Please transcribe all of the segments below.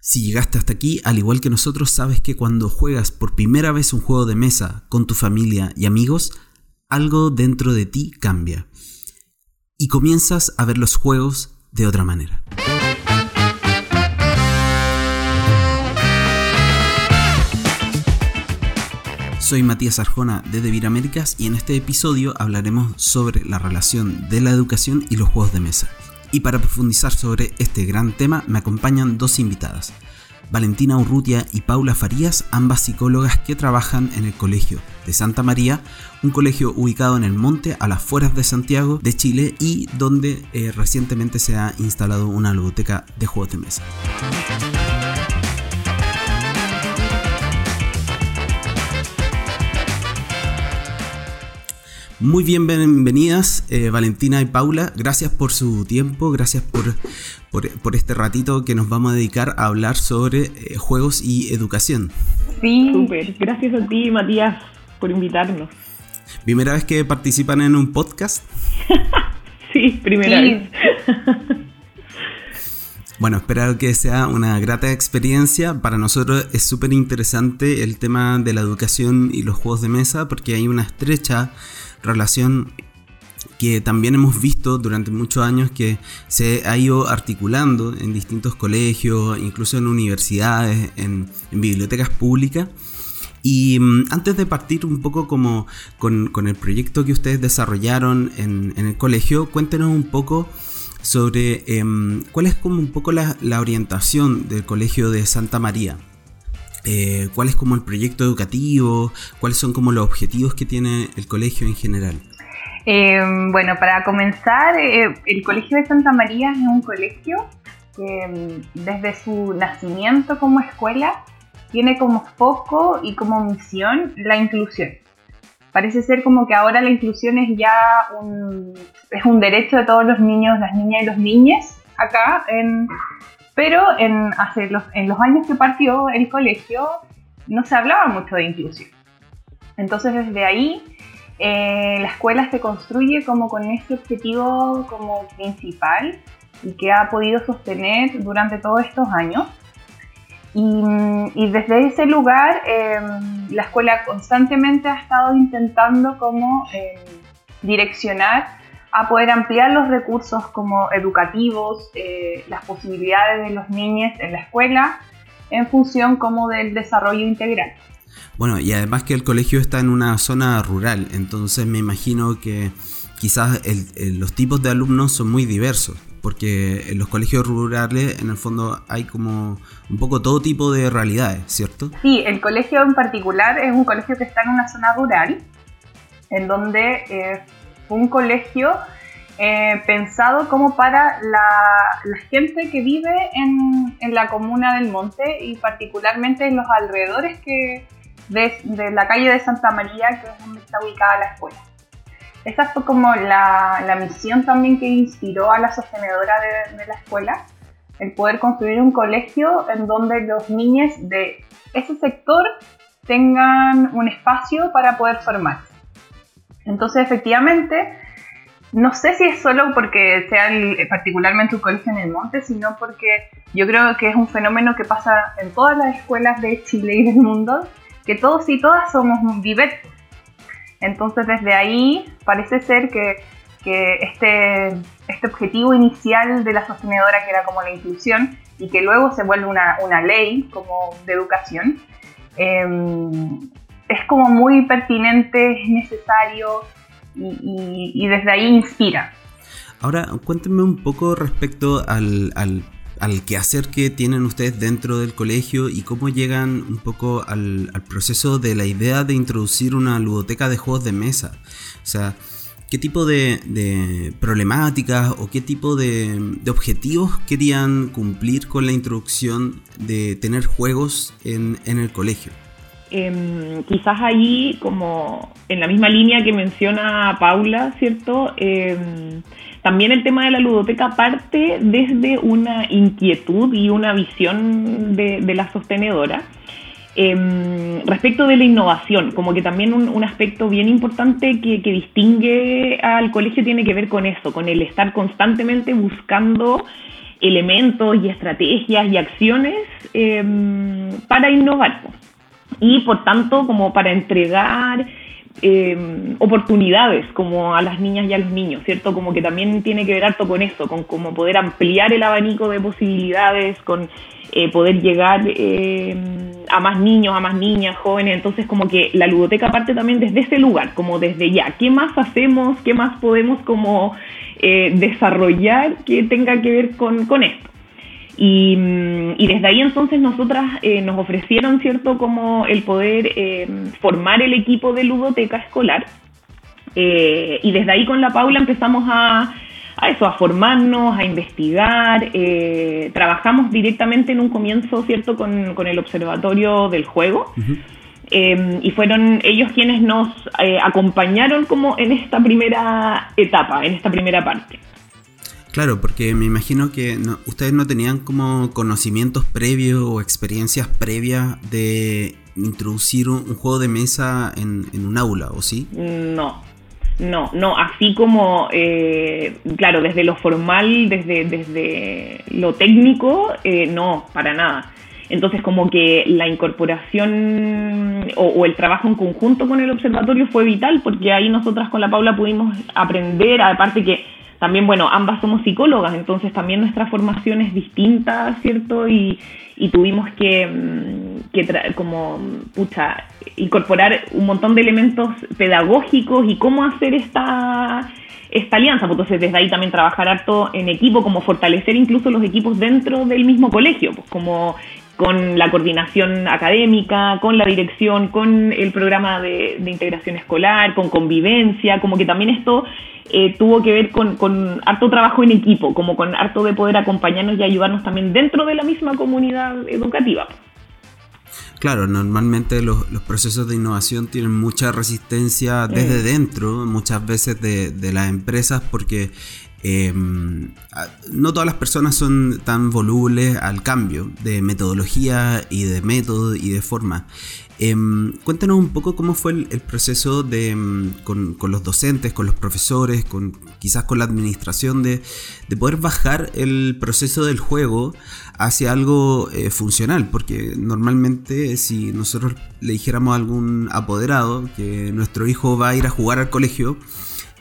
Si llegaste hasta aquí, al igual que nosotros, sabes que cuando juegas por primera vez un juego de mesa con tu familia y amigos, algo dentro de ti cambia. Y comienzas a ver los juegos de otra manera. Soy Matías Arjona de Devir Américas y en este episodio hablaremos sobre la relación de la educación y los juegos de mesa. Y para profundizar sobre este gran tema me acompañan dos invitadas. Valentina Urrutia y Paula Farías, ambas psicólogas que trabajan en el Colegio de Santa María, un colegio ubicado en el monte a las afueras de Santiago de Chile y donde eh, recientemente se ha instalado una biblioteca de juegos de mesa. Muy bien, bienvenidas eh, Valentina y Paula. Gracias por su tiempo, gracias por, por, este ratito que nos vamos a dedicar a hablar sobre eh, juegos y educación. Sí, súper. Gracias a ti, Matías, por invitarnos. ¿Primera vez que participan en un podcast? sí, primera vez. Bueno, espero que sea una grata experiencia. Para nosotros es súper interesante el tema de la educación y los juegos de mesa porque hay una estrecha relación que también hemos visto durante muchos años que se ha ido articulando en distintos colegios, incluso en universidades, en, bibliotecas públicas. Y mm, antes de partir un poco como con, el proyecto que ustedes desarrollaron en, el colegio, cuéntenos un poco sobre em, cuál es como un poco la, orientación del colegio de Santa María. Eh, cuál es como el proyecto educativo, cuáles son como los objetivos que tiene el colegio en general. Eh, bueno, para comenzar, eh, el Colegio de Santa María es un colegio que mm, desde su nacimiento como escuela tiene como foco y como misión la inclusión. Parece ser como que ahora la inclusión es ya un, es un derecho de todos los niños, las niñas y los niños acá en, pero en, hace los, en los años que partió el colegio no se hablaba mucho de inclusión. Entonces desde ahí eh, la escuela se construye como con ese objetivo como principal y que ha podido sostener durante todos estos años. Y, desde ese lugar em, la escuela constantemente ha estado intentando como em, direccionar a poder ampliar los recursos como educativos, eh, las posibilidades de los niños en la escuela, en función como del desarrollo integral. Bueno, y además que el colegio está en una zona rural, entonces me imagino que quizás los tipos de alumnos son muy diversos, porque en los colegios rurales en el fondo hay como un poco todo tipo de realidades, ¿cierto? Sí, el colegio en particular es un colegio que está en una zona rural, en donde eh, un colegio eh, pensado como para la, gente que vive en, la comuna del Monte y particularmente en los alrededores que de, la calle de Santa María, que es donde está ubicada la escuela. Esa fue como la, misión también que inspiró a la sostenedora de, la escuela, el poder construir un colegio en donde los niños de ese sector tengan un espacio para poder formarse. Entonces, efectivamente, no sé si es solo porque sea particularmente un colegio en el monte, sino porque yo creo que es un fenómeno que pasa en todas las escuelas de Chile y del mundo, que todos y todas somos diversos. Entonces, desde ahí parece ser que, este, este objetivo inicial de la sostenedora, que era como la inclusión, y que luego se vuelve una, ley como de educación, em, es como muy pertinente, es necesario y, desde ahí inspira. Ahora, cuéntenme un poco respecto al, al, al, quehacer que tienen ustedes dentro del colegio y cómo llegan un poco al, proceso de la idea de introducir una ludoteca de juegos de mesa. O sea, ¿qué tipo de, problemáticas o qué tipo de, de, objetivos querían cumplir con la introducción de tener juegos en, en el colegio? Em, quizás ahí, como en la misma línea que menciona Paula, ¿cierto? Em, también el tema de la ludoteca parte desde una inquietud y una visión de, la sostenedora em, respecto de la innovación, como que también un, aspecto bien importante que, que, distingue al colegio tiene que ver con eso, con el estar constantemente buscando elementos y estrategias y acciones para innovar y por tanto como para entregar em, oportunidades como a las niñas y a los niños, ¿cierto? Como que también tiene que ver harto con eso, con como poder ampliar el abanico de posibilidades, con eh, poder llegar em, a más niños, a más niñas, jóvenes, entonces como que la ludoteca parte también desde ese lugar, como desde ya, ¿qué más hacemos? ¿Qué más podemos como eh, desarrollar que tenga que ver con, con esto? Y, desde ahí entonces nosotras eh, nos ofrecieron, ¿cierto?, como el poder eh, formar el equipo de ludoteca escolar. Eh, y desde ahí con la Paula empezamos a, a eso, a formarnos, a investigar. trabajamos directamente en un comienzo, ¿cierto?, con, con el Observatorio del Juego. y fueron ellos quienes nos acompañaron como en esta primera etapa, en esta primera parte. Claro, porque me imagino que ustedes no tenían como conocimientos previos o experiencias previas de introducir un, juego de mesa en, un aula, ¿o sí? No, no, no, así como, eh, claro, desde lo formal, desde, desde lo técnico, eh, no, para nada. Entonces, como que la incorporación o, el trabajo en conjunto con el observatorio fue vital, porque ahí nosotras con la Paula pudimos aprender, aparte que también, bueno, ambas somos psicólogas, entonces también nuestra formación es distinta, ¿cierto? Y, tuvimos que, mm, que como, pucha, incorporar un montón de elementos pedagógicos y cómo hacer esta, esta alianza. Pues entonces, desde ahí también trabajar harto en equipo, como fortalecer incluso los equipos dentro del mismo colegio, pues como con la coordinación académica, con la dirección, con el programa de, integración escolar, con convivencia, como que también esto eh, tuvo que ver con, con, harto trabajo en equipo, como con harto de poder acompañarnos y ayudarnos también dentro de la misma comunidad educativa. Claro, normalmente los, procesos de innovación tienen mucha resistencia desde dentro, muchas veces de, de las empresas, porque Em, no todas las personas son tan volubles al cambio de metodología y de método y de forma. Em, cuéntanos un poco cómo fue el, proceso de, em, con, los docentes, con los profesores, con, quizás con la administración, de, poder bajar el proceso del juego hacia algo eh, funcional, porque normalmente si nosotros le dijéramos a algún apoderado que nuestro hijo va a ir a jugar al colegio,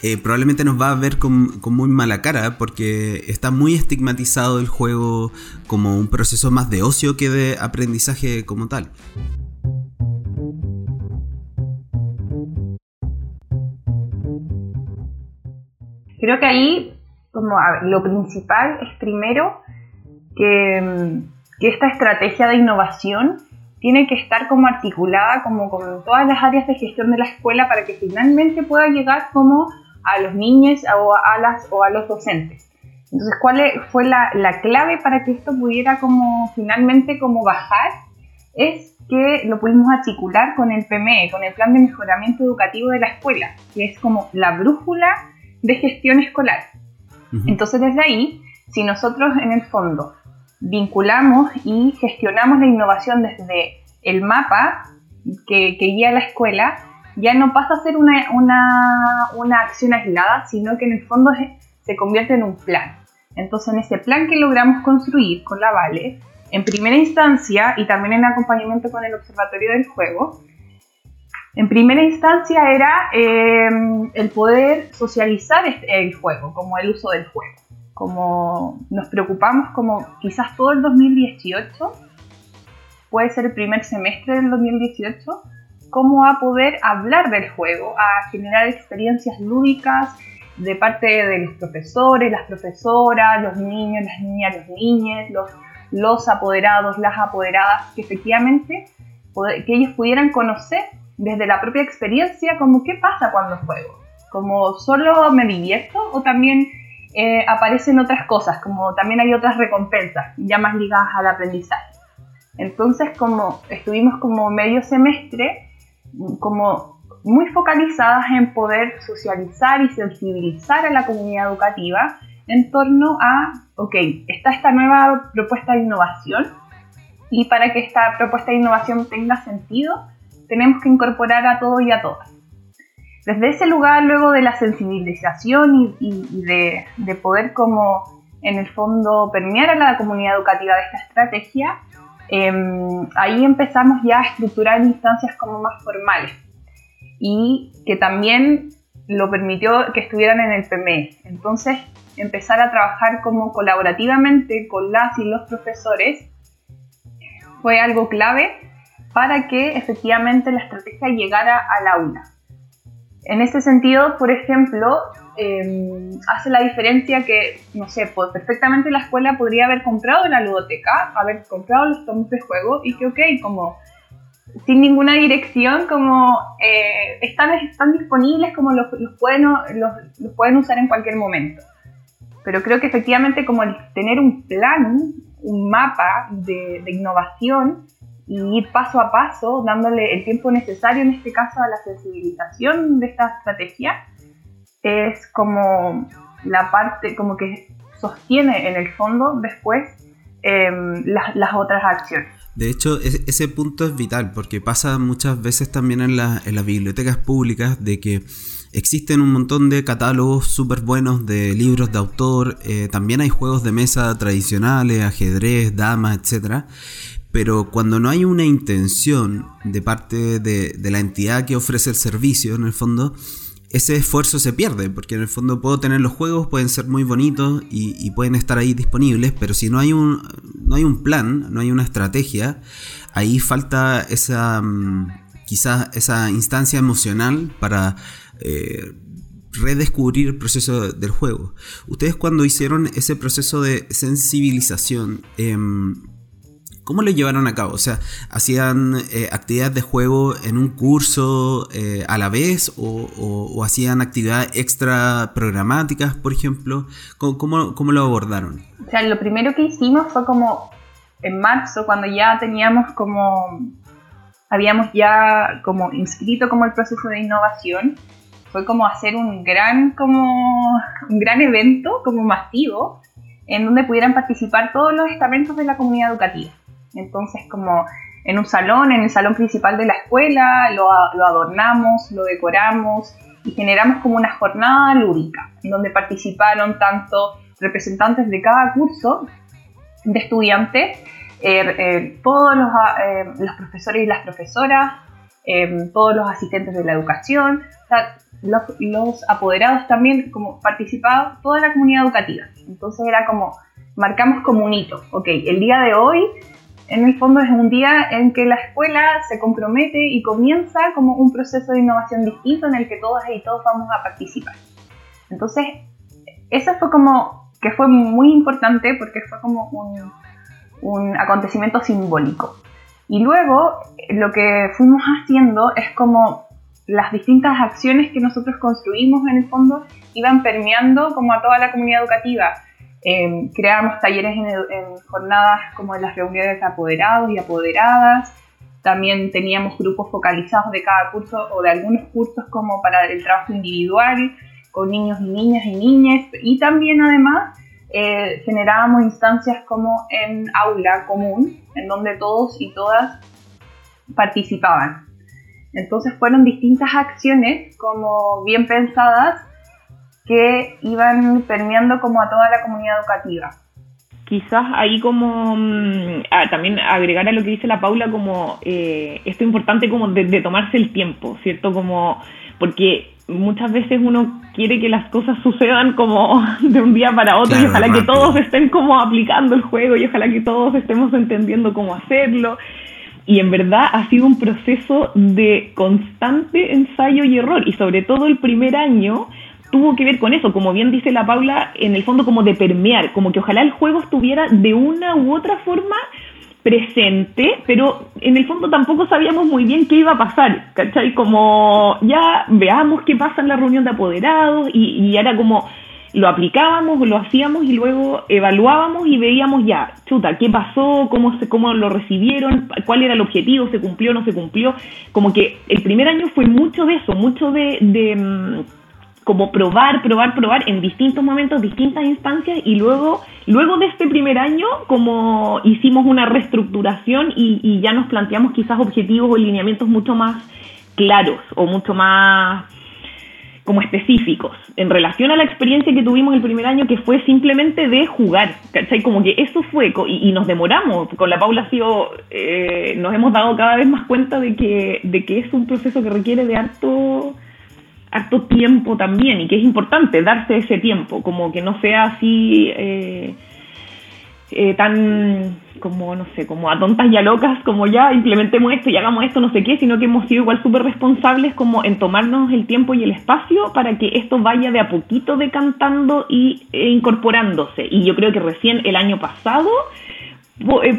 eh, probablemente nos va a ver con, muy mala cara porque está muy estigmatizado el juego como un proceso más de ocio que de aprendizaje como tal. Creo que ahí como lo principal es primero que, que, esta estrategia de innovación tiene que estar como articulada como con todas las áreas de gestión de la escuela para que finalmente pueda llegar como a los niños o a, las, o a los docentes. Entonces, ¿cuál fue la, la, clave para que esto pudiera como finalmente como bajar? Es que lo pudimos articular con el PME, con el Plan de Mejoramiento Educativo de la Escuela, que es como la brújula de gestión escolar. Entonces, desde ahí, si nosotros en el fondo vinculamos y gestionamos la innovación desde el mapa que, que guía la escuela, ya no pasa a ser una, una, una acción aislada, sino que en el fondo se convierte en un plan. Entonces, en ese plan que logramos construir con la Vale, en primera instancia y también en acompañamiento con el Observatorio del Juego, en primera instancia era eh, el poder socializar el juego, como el uso del juego. Como nos preocupamos, como quizás todo el 2018, puede ser el primer semestre del 2018, cómo a poder hablar del juego, a generar experiencias lúdicas de parte de los profesores, las profesoras, los niños, las niñas, los niños, los, los apoderados, las apoderadas, que efectivamente que ellos pudieran conocer desde la propia experiencia como qué pasa cuando juego, como solo me divierto o también eh, aparecen otras cosas, como también hay otras recompensas ya más ligadas al aprendizaje. Entonces, como estuvimos como medio semestre como muy focalizadas en poder socializar y sensibilizar a la comunidad educativa en torno a, ok, está esta nueva propuesta de innovación y para que esta propuesta de innovación tenga sentido, tenemos que incorporar a todo y a todas. Desde ese lugar, luego de la sensibilización y, de, poder como en el fondo permear a la comunidad educativa de esta estrategia, em, ahí empezamos ya a estructurar instancias como más formales y que también lo permitió que estuvieran en el PME. Entonces, empezar a trabajar como colaborativamente con las y los profesores fue algo clave para que efectivamente la estrategia llegara al aula. En este sentido, por ejemplo, em, hace la diferencia que, no sé, pues perfectamente la escuela podría haber comprado la ludoteca, haber comprado los tomos de juego y que, ok, como sin ninguna dirección, como eh, están, están disponibles, como los, pueden, los, pueden usar en cualquier momento. Pero creo que efectivamente como tener un plan, un mapa de, innovación y ir paso a paso, dándole el tiempo necesario, en este caso, a la sensibilización de esta estrategia, es como la parte, como que sostiene en el fondo después em, las otras acciones. De hecho, ese punto es vital porque pasa muchas veces también en, las bibliotecas públicas de que existen un montón de catálogos súper buenos de libros de autor, eh, también hay juegos de mesa tradicionales, ajedrez, damas, etc. Pero cuando no hay una intención de parte de, de la entidad que ofrece el servicio, en el fondo, ese esfuerzo se pierde, porque en el fondo puedo tener los juegos, pueden ser muy bonitos y, pueden estar ahí disponibles, pero si no hay, un, no hay un plan, no hay una estrategia, ahí falta esa, mm, quizás esa instancia emocional para eh, redescubrir el proceso del juego. Ustedes cuando hicieron ese proceso de sensibilización, em, ¿Cómo lo llevaron a cabo? O sea, ¿hacían eh, actividades de juego en un curso eh, a la vez o, hacían actividades extra programáticas, por ejemplo? ¿Cómo, ¿Cómo, lo abordaron? O sea, lo primero que hicimos fue como en marzo, cuando ya teníamos como, habíamos ya como inscrito como el proceso de innovación, fue como hacer un gran, como, un gran evento como masivo en donde pudieran participar todos los estamentos de la comunidad educativa. Entonces, como en un salón, en el salón principal de la escuela, lo, adornamos, lo decoramos y generamos como una jornada lúdica, en donde participaron tanto representantes de cada curso de estudiantes, eh, eh, todos eh, los, profesores y las profesoras, todos los asistentes de la educación, los, los, apoderados también, como participaba toda la comunidad educativa. Entonces era como, marcamos como un hito, ok, el día de hoy en el fondo es un día en que la escuela se compromete y comienza como un proceso de innovación distinto en el que todas y todos vamos a participar. Entonces, eso fue como que fue muy importante porque fue como un, un acontecimiento simbólico. Y luego lo que fuimos haciendo es como las distintas acciones que nosotros construimos en el fondo iban permeando como a toda la comunidad educativa eh, creábamos talleres en, jornadas como en las reuniones de apoderados y apoderadas. También teníamos grupos focalizados de cada curso o de algunos cursos como para el trabajo individual con niños y niñas y niñas. Y también además eh, generábamos instancias como en aula común, en donde todos y todas participaban. Entonces fueron distintas acciones como bien pensadas que iban permeando como a toda la comunidad educativa. Quizás ahí como mm, ah, también agregar a lo que dice la Paula como eh, esto importante como de, tomarse el tiempo, ¿cierto? Como porque muchas veces uno quiere que las cosas sucedan como de un día para otro y ojalá que todos estén como aplicando el juego y ojalá que todos estemos entendiendo cómo hacerlo. Y en verdad ha sido un proceso de constante ensayo y error y sobre todo el primer año tuvo que ver con eso, como bien dice la Paula, en el fondo como de permear, como que ojalá el juego estuviera de una u otra forma presente, pero en el fondo tampoco sabíamos muy bien qué iba a pasar, ¿cachai? Como ya veamos qué pasa en la reunión de apoderados y, y era como lo aplicábamos, lo hacíamos y luego evaluábamos y veíamos ya, chuta, qué pasó, cómo, se, cómo lo recibieron, cuál era el objetivo, se cumplió, no se cumplió. Como que el primer año fue mucho de eso, mucho de, de mm, como probar, probar, probar en distintos momentos, distintas instancias y luego, luego de este primer año como hicimos una reestructuración y, ya nos planteamos quizás objetivos o lineamientos mucho más claros o mucho más como específicos en relación a la experiencia que tuvimos el primer año, que fue simplemente de jugar, ¿cachai? Como que eso fue, y, nos demoramos, con la Paula ha sido, eh, nos hemos dado cada vez más cuenta de que, de que es un proceso que requiere de harto, harto tiempo también, y que es importante darse ese tiempo, como que no sea así... Eh, eh, tan como, no sé, como a tontas y a locas, como ya implementemos esto y hagamos esto, no sé qué, sino que hemos sido igual súper responsables como en tomarnos el tiempo y el espacio para que esto vaya de a poquito decantando y e incorporándose. Y yo creo que recién el año pasado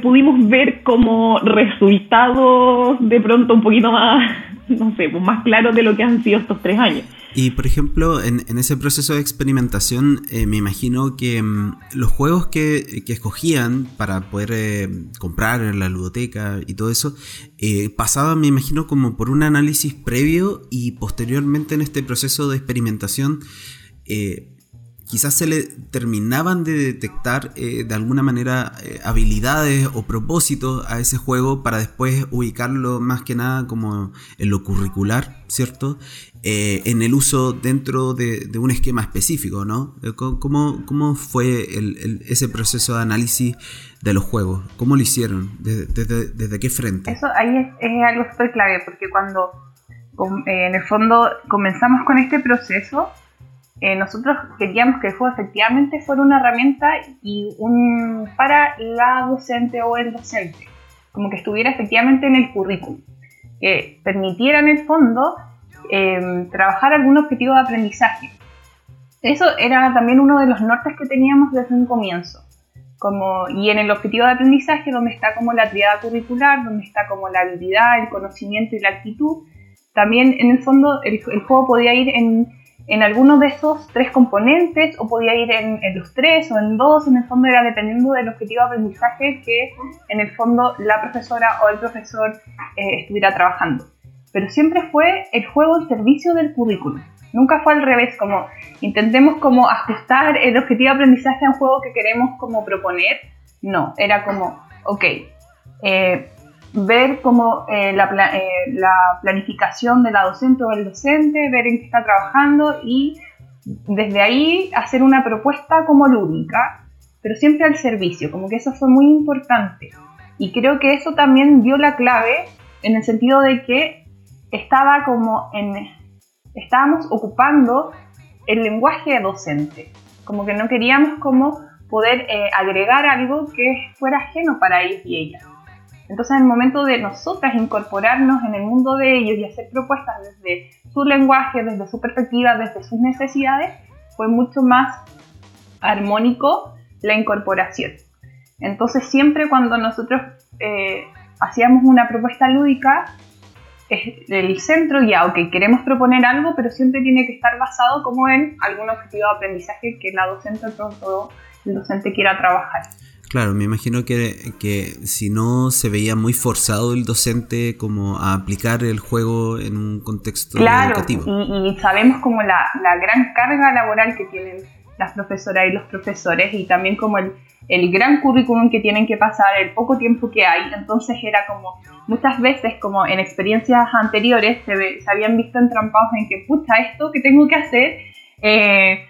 pudimos ver como resultados de pronto un poquito más, no sé, pues más claros de lo que han sido estos tres años. Y por ejemplo, en, ese proceso de experimentación, eh, me imagino que mm, los juegos que, escogían para poder eh, comprar en la ludoteca y todo eso, eh, pasaban, me imagino, como por un análisis previo y posteriormente en este proceso de experimentación quizás se le terminaban de detectar eh, de alguna manera eh, habilidades o propósitos a ese juego para después ubicarlo más que nada como en lo curricular, ¿cierto? Eh, en el uso dentro de, un esquema específico, ¿no? ¿Cómo, cómo fue ese proceso de análisis de los juegos? ¿Cómo lo hicieron? ¿Desde, desde, qué frente? Eso ahí es, es algo súper clave porque cuando en el fondo comenzamos con este proceso, eh, nosotros queríamos que el juego efectivamente fuera una herramienta y un para la docente o el docente, como que estuviera efectivamente en el currículum, que permitiera en el fondo em, trabajar algún objetivo de aprendizaje. Eso era también uno de los nortes que teníamos desde un comienzo. Como, y en el objetivo de aprendizaje, donde está como la triada curricular, donde está como la habilidad, el conocimiento y la actitud, también en el fondo el juego podía ir en en alguno de esos tres componentes o podía ir en, los tres o en dos, en el fondo era dependiendo del objetivo de aprendizaje que en el fondo la profesora o el profesor eh, estuviera trabajando. Pero siempre fue el juego al servicio del currículum. Nunca fue al revés, como intentemos como ajustar el objetivo de aprendizaje a un juego que queremos como proponer. No, era como, ok, eh, ver cómo eh, la, eh, la, planificación de la docente o el docente, ver en qué está trabajando y desde ahí hacer una propuesta como lúdica, pero siempre al servicio, como que eso fue muy importante. Y creo que eso también dio la clave en el sentido de que estaba como en, estábamos ocupando el lenguaje docente, como que no queríamos como poder eh, agregar algo que fuera ajeno para ellos y ellas. Entonces, en el momento de nosotras incorporarnos en el mundo de ellos y hacer propuestas desde su lenguaje, desde su perspectiva, desde sus necesidades, fue mucho más armónico la incorporación. Entonces, siempre cuando nosotros eh, hacíamos una propuesta lúdica, el centro ya, ok, queremos proponer algo, pero siempre tiene que estar basado como en algún objetivo de aprendizaje que la docente el docente quiera trabajar. Claro, me imagino que, que, si no se veía muy forzado el docente como a aplicar el juego en un contexto claro, educativo. Y, y sabemos como la, la, gran carga laboral que tienen las profesoras y los profesores y también como el, el, gran currículum que tienen que pasar, el poco tiempo que hay. Entonces era como muchas veces como en experiencias anteriores se, se habían visto entrampados en que, pucha, esto que tengo que hacer, eh,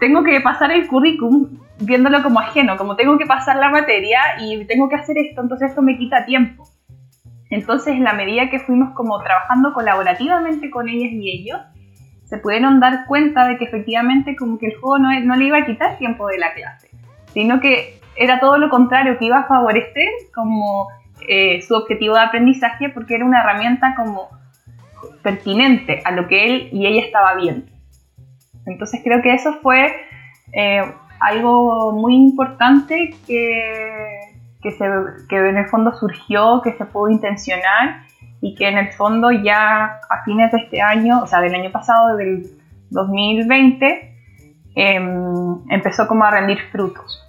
tengo que pasar el currículum viéndolo como ajeno, como tengo que pasar la materia y tengo que hacer esto, entonces esto me quita tiempo. Entonces, en la medida que fuimos como trabajando colaborativamente con ellas y ellos, se pudieron dar cuenta de que efectivamente como que el juego no, no le iba a quitar tiempo de la clase, sino que era todo lo contrario, que iba a favorecer como eh, su objetivo de aprendizaje porque era una herramienta como pertinente a lo que él y ella estaba viendo. Entonces creo que eso fue eh, algo muy importante que, que, se, que en el fondo surgió, que se pudo intencionar y que en el fondo ya a fines de este año, o sea, del año pasado, del 2020, em, empezó como a rendir frutos.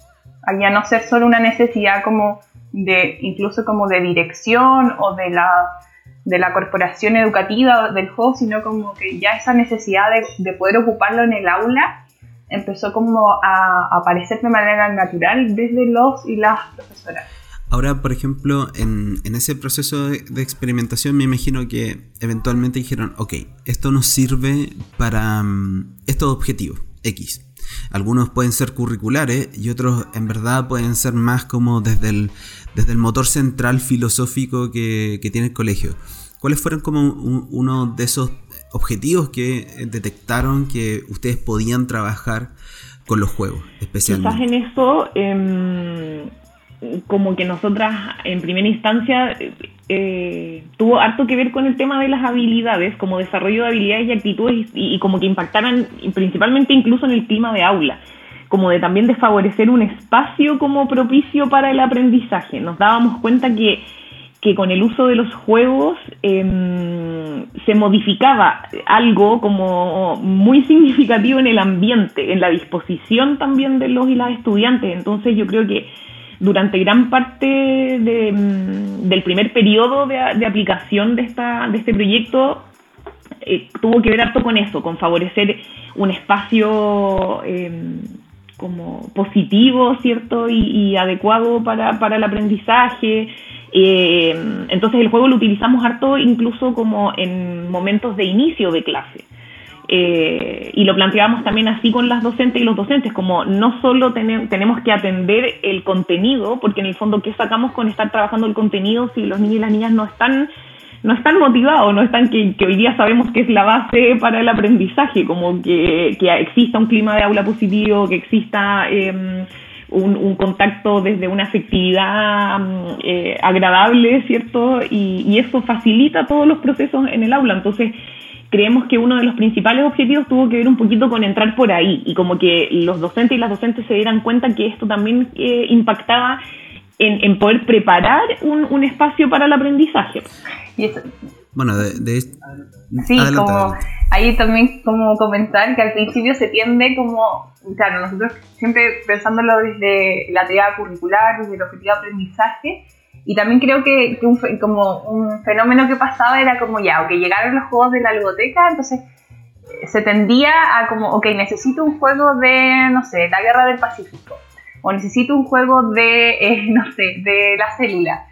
A ya no ser solo una necesidad como de, incluso como de dirección o de la, de la corporación educativa del juego, sino como que ya esa necesidad de, de poder ocuparlo en el aula empezó como a aparecer de manera natural desde los y las profesoras. Ahora, por ejemplo, en, ese proceso de, experimentación me imagino que eventualmente dijeron, ok, esto nos sirve para mm, estos objetivos, X. Algunos pueden ser curriculares y otros en verdad pueden ser más como desde el, desde el motor central filosófico que, tiene el colegio. ¿Cuáles fueron como uno de esos objetivos que detectaron que ustedes podían trabajar con los juegos, especialmente? Quizás en eso... Em, como que nosotras en primera instancia eh, tuvo harto que ver con el tema de las habilidades, como desarrollo de habilidades y actitudes y, como que impactaran principalmente incluso en el clima de aula, como de también de favorecer un espacio como propicio para el aprendizaje. Nos dábamos cuenta que, que con el uso de los juegos em, se modificaba algo como muy significativo en el ambiente, en la disposición también de los y las estudiantes. Entonces yo creo que durante gran parte mm, del primer periodo de, aplicación de, esta, de este proyecto eh, tuvo que ver harto con eso, con favorecer un espacio em, como positivo, ¿cierto? Y, adecuado para, para, el aprendizaje. Em, entonces el juego lo utilizamos harto incluso como en momentos de inicio de clase. Eh, y lo planteábamos también así con las docentes y los docentes, como no solo tenemos que atender el contenido, porque en el fondo, ¿qué sacamos con estar trabajando el contenido si los niños y las niñas no están no están motivados, no están que, hoy día sabemos que es la base para el aprendizaje, como que, exista un clima de aula positivo, que exista em, un, contacto desde una afectividad eh, agradable, ¿cierto? Y, y, eso facilita todos los procesos en el aula. Entonces, creemos que uno de los principales objetivos tuvo que ver un poquito con entrar por ahí y como que los docentes y las docentes se dieran cuenta que esto también eh, impactaba en, poder preparar un, espacio para el aprendizaje. bueno, de, sí, como ahí también como comentar que al principio se tiende como, claro, nosotros siempre pensándolo desde la teoría curricular, desde el objetivo de aprendizaje, y también creo que, un, como un fenómeno que pasaba era como ya, ok, llegaron los juegos de la ludoteca, entonces eh, se tendía a como, ok, necesito un juego de, no sé, la guerra del Pacífico, o necesito un juego de, eh, no sé, de la célula.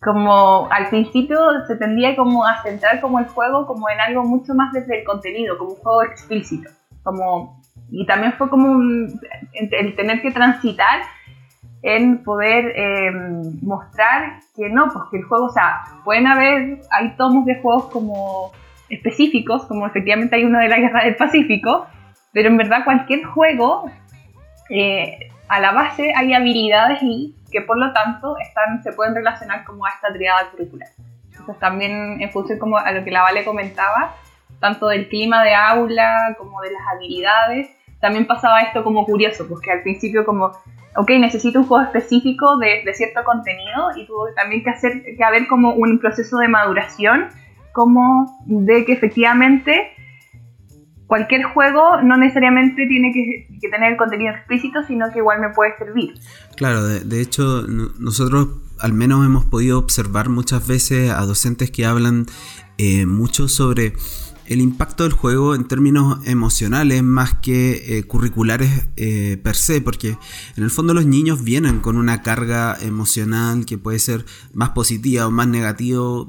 Como al principio se tendía como a centrar como el juego como en algo mucho más desde el contenido, como un juego explícito. Como, y también fue como el tener que transitar en poder em, mostrar que no, pues que el juego, o sea, pueden haber, hay tomos de juegos como específicos, como efectivamente hay uno de la Guerra del Pacífico, pero en verdad cualquier juego, eh, a la base hay habilidades y que por lo tanto están, se pueden relacionar como a esta triada curricular. Entonces también en función como a lo que la Vale comentaba, tanto del clima de aula como de las habilidades, también pasaba esto como curioso, porque al principio como ok, necesito un juego específico de, cierto contenido y tuvo también que, hacer, que haber como un proceso de maduración, como de que efectivamente cualquier juego no necesariamente tiene que, tener contenido explícito, sino que igual me puede servir. Claro, de, hecho nosotros al menos hemos podido observar muchas veces a docentes que hablan eh, mucho sobre el impacto del juego en términos emocionales más que eh, curriculares eh, per se, porque en el fondo los niños vienen con una carga emocional que puede ser más positiva o más negativa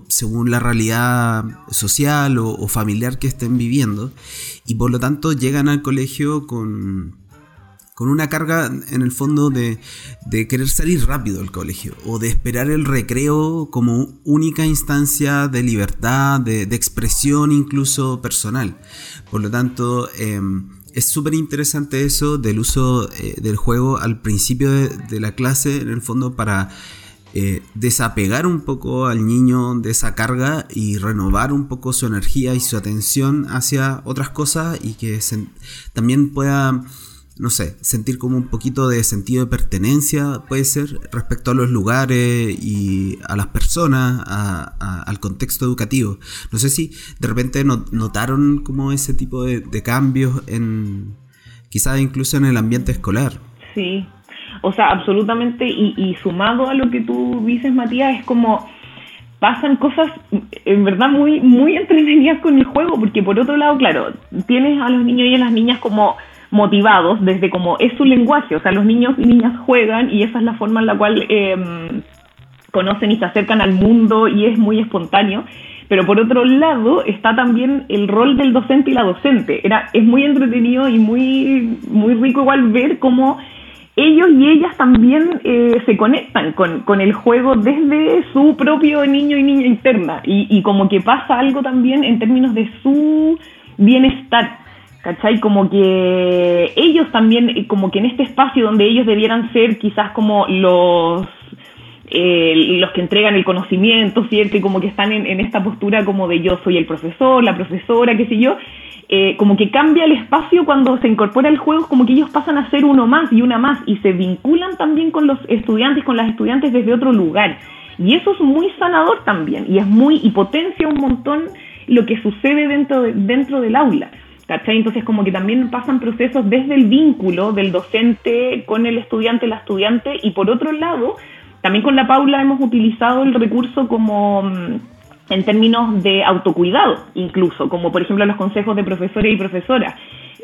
según la realidad social o familiar que estén viviendo y por lo tanto llegan al colegio con con una carga en el fondo de, querer salir rápido del colegio o de esperar el recreo como única instancia de libertad, de, expresión incluso personal. Por lo tanto, em, es súper interesante eso del uso eh, del juego al principio de, la clase, en el fondo para... Eh, desapegar un poco al niño de esa carga y renovar un poco su energía y su atención hacia otras cosas y que también pueda no sé, sentir como un poquito de sentido de pertenencia, puede ser, respecto a los lugares y a las personas, al contexto educativo. No sé si de repente notaron como ese tipo de, cambios en, quizás incluso en el ambiente escolar. Sí, o sea, absolutamente, y, y sumado a lo que tú dices, Matías, es como pasan cosas en verdad muy, muy entretenidas con el juego, porque por otro lado, claro, tienes a los niños y a las niñas como motivados desde como es su lenguaje, o sea, los niños y niñas juegan y esa es la forma en la cual em, conocen y se acercan al mundo y es muy espontáneo. Pero por otro lado está también el rol del docente y la docente. Era, es muy entretenido y muy, muy rico igual ver cómo ellos y ellas también eh, se conectan con, con, el juego desde su propio niño y niña interna y, y, como que pasa algo también en términos de su bienestar, ¿cachai? Como que ellos también, como que en este espacio donde ellos debieran ser quizás como los eh, los que entregan el conocimiento, ¿cierto? Y como que están en, esta postura como de yo soy el profesor, la profesora, qué sé yo, eh, como que cambia el espacio cuando se incorpora el juego, como que ellos pasan a ser uno más y una más y se vinculan también con los estudiantes, con las estudiantes desde otro lugar. Y eso es muy sanador también y es muy y potencia un montón lo que sucede dentro, dentro del aula. ¿Cachai? Entonces como que también pasan procesos desde el vínculo del docente con el estudiante, la estudiante, y por otro lado, también con la Paula hemos utilizado el recurso como mm, en términos de autocuidado, incluso, como por ejemplo los consejos de profesores y profesoras.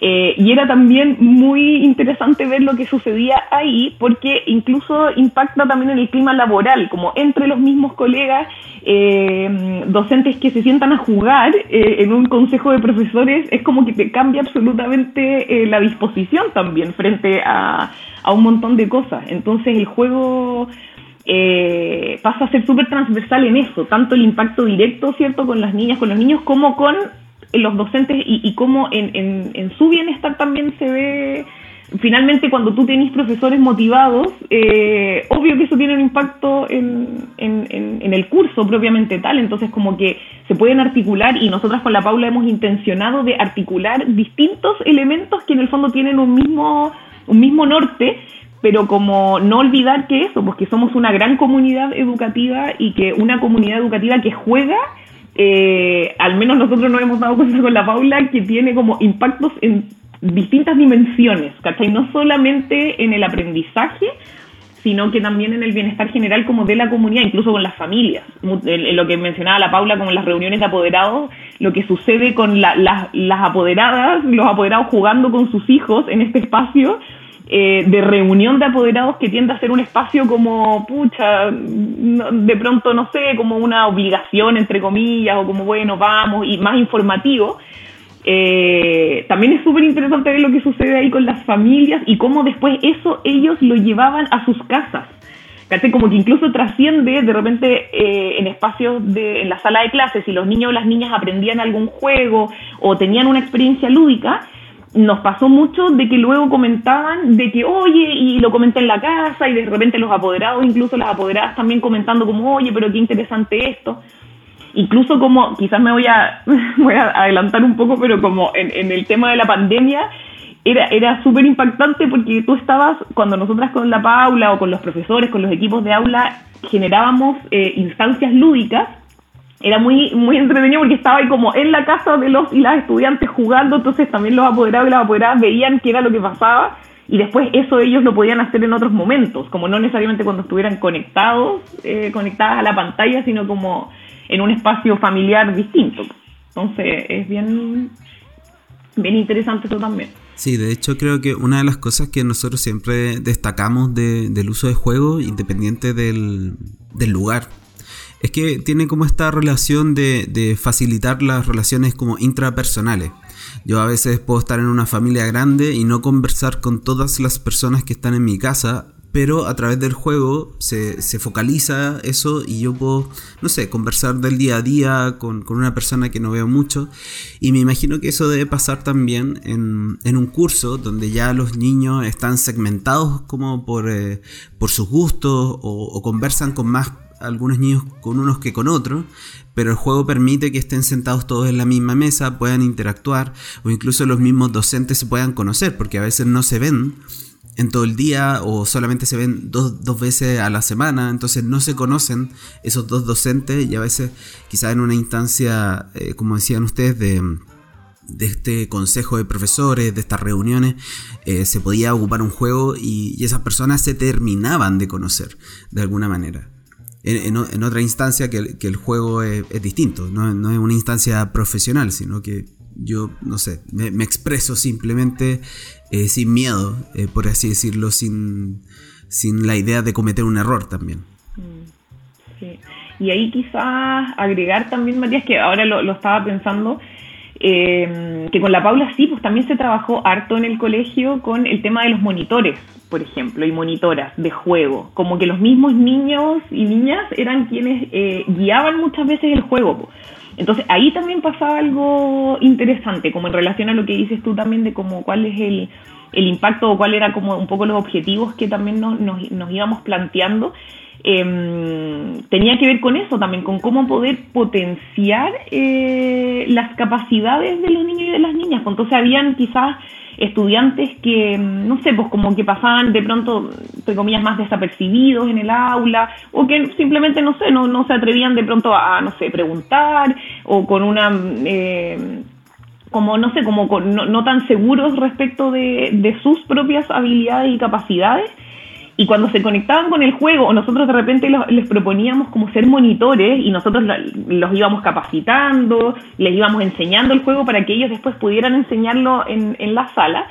Eh, y era también muy interesante ver lo que sucedía ahí, porque incluso impacta también en el clima laboral, como entre los mismos colegas, eh, docentes que se sientan a jugar eh, en un consejo de profesores, es como que te cambia absolutamente la disposición también frente a, a un montón de cosas. Entonces el juego pasa a ser súper transversal en eso, tanto el impacto directo, ¿cierto?, con las niñas, con los niños, como con los docentes y, y cómo en, su bienestar también se ve, finalmente cuando tú tienes profesores motivados, eh, obvio que eso tiene un impacto en, en, el curso propiamente tal, entonces como que se pueden articular y nosotras con la Paula hemos intencionado de articular distintos elementos que en el fondo tienen un mismo, un mismo norte pero como no olvidar que eso, pues que somos una gran comunidad educativa y que una comunidad educativa que juega, eh, al menos nosotros nos hemos dado cuenta con la Paula, que tiene como impactos en distintas dimensiones, ¿cachai? No solamente en el aprendizaje, sino que también en el bienestar general como de la comunidad, incluso con las familias. Lo que mencionaba la Paula, como las reuniones de apoderados, lo que sucede con las apoderadas, los apoderados jugando con sus hijos en este espacio, eh, de reunión de apoderados que tiende a ser un espacio como, pucha, de pronto, no sé, como una obligación, entre comillas, o como, bueno, vamos, y más informativo. Eh, también es súper interesante ver lo que sucede ahí con las familias y cómo después eso ellos lo llevaban a sus casas. Como que incluso trasciende de repente eh, en espacios de, en la sala de clases, si los niños o las niñas aprendían algún juego o tenían una experiencia lúdica, nos pasó mucho de que luego comentaban de que, oye, y lo comenté en la casa, y de repente los apoderados, incluso las apoderadas también comentando como, oye, pero qué interesante esto. Incluso como, quizás me voy a, voy a adelantar un poco, pero como en, el tema de la pandemia, era, era súper impactante porque tú estabas, cuando nosotras con la Paula o con los profesores, con los equipos de aula, generábamos eh, instancias lúdicas era muy, muy entretenido porque estaba ahí como en la casa de los y las estudiantes jugando, entonces también los apoderados y las apoderadas veían qué era lo que pasaba y después eso ellos lo podían hacer en otros momentos, como no necesariamente cuando estuvieran conectados, eh, conectadas a la pantalla, sino como en un espacio familiar distinto. Entonces es bien, bien interesante eso también. Sí, de hecho creo que una de las cosas que nosotros siempre destacamos del uso de juego, independiente del, del lugar, es que tiene como esta relación de, facilitar las relaciones como intrapersonales. Yo a veces puedo estar en una familia grande y no conversar con todas las personas que están en mi casa, pero a través del juego se, focaliza eso y yo puedo, no sé, conversar del día a día con, una persona que no veo mucho. Y me imagino que eso debe pasar también en, un curso donde ya los niños están segmentados como por, eh, por sus gustos o conversan con más algunos niños con unos que con otros, pero el juego permite que estén sentados todos en la misma mesa, puedan interactuar o incluso los mismos docentes se puedan conocer, porque a veces no se ven en todo el día o solamente se ven dos, veces a la semana, entonces no se conocen esos dos docentes y a veces quizá en una instancia, eh, como decían ustedes, de, de este consejo de profesores, de estas reuniones, eh, se podía ocupar un juego y, esas personas se terminaban de conocer de alguna manera en, otra instancia que el, juego es, distinto, no, es una instancia profesional, sino que yo, no sé, me, expreso simplemente eh, sin miedo, eh, por así decirlo, sin, sin la idea de cometer un error también. Mm. Y ahí quizás agregar también, Matías, que ahora lo estaba pensando, eh, que con la Paula sí, pues también se trabajó harto en el colegio con el tema de los monitores, por ejemplo, y monitoras de juego. Como que los mismos niños y niñas eran quienes eh, guiaban muchas veces el juego. Entonces ahí también pasaba algo interesante, como en relación a lo que dices tú también de cómo cuál es el, el impacto o cuál era como un poco los objetivos que también nos, nos, nos íbamos planteando eh, tenía que ver con eso también, con cómo poder potenciar eh, las capacidades de los niños y de las niñas. Entonces habían quizás estudiantes que, no sé, pues como que pasaban de pronto, entre comillas, más desapercibidos en el aula, o que simplemente, no sé, no, no se atrevían de pronto a, no sé, preguntar, o con una... Eh, como no sé, como no, no, tan seguros respecto de, de sus propias habilidades y capacidades, y cuando se conectaban con el juego, nosotros de repente les proponíamos como ser monitores y nosotros los íbamos capacitando, les íbamos enseñando el juego para que ellos después pudieran enseñarlo en, en la sala.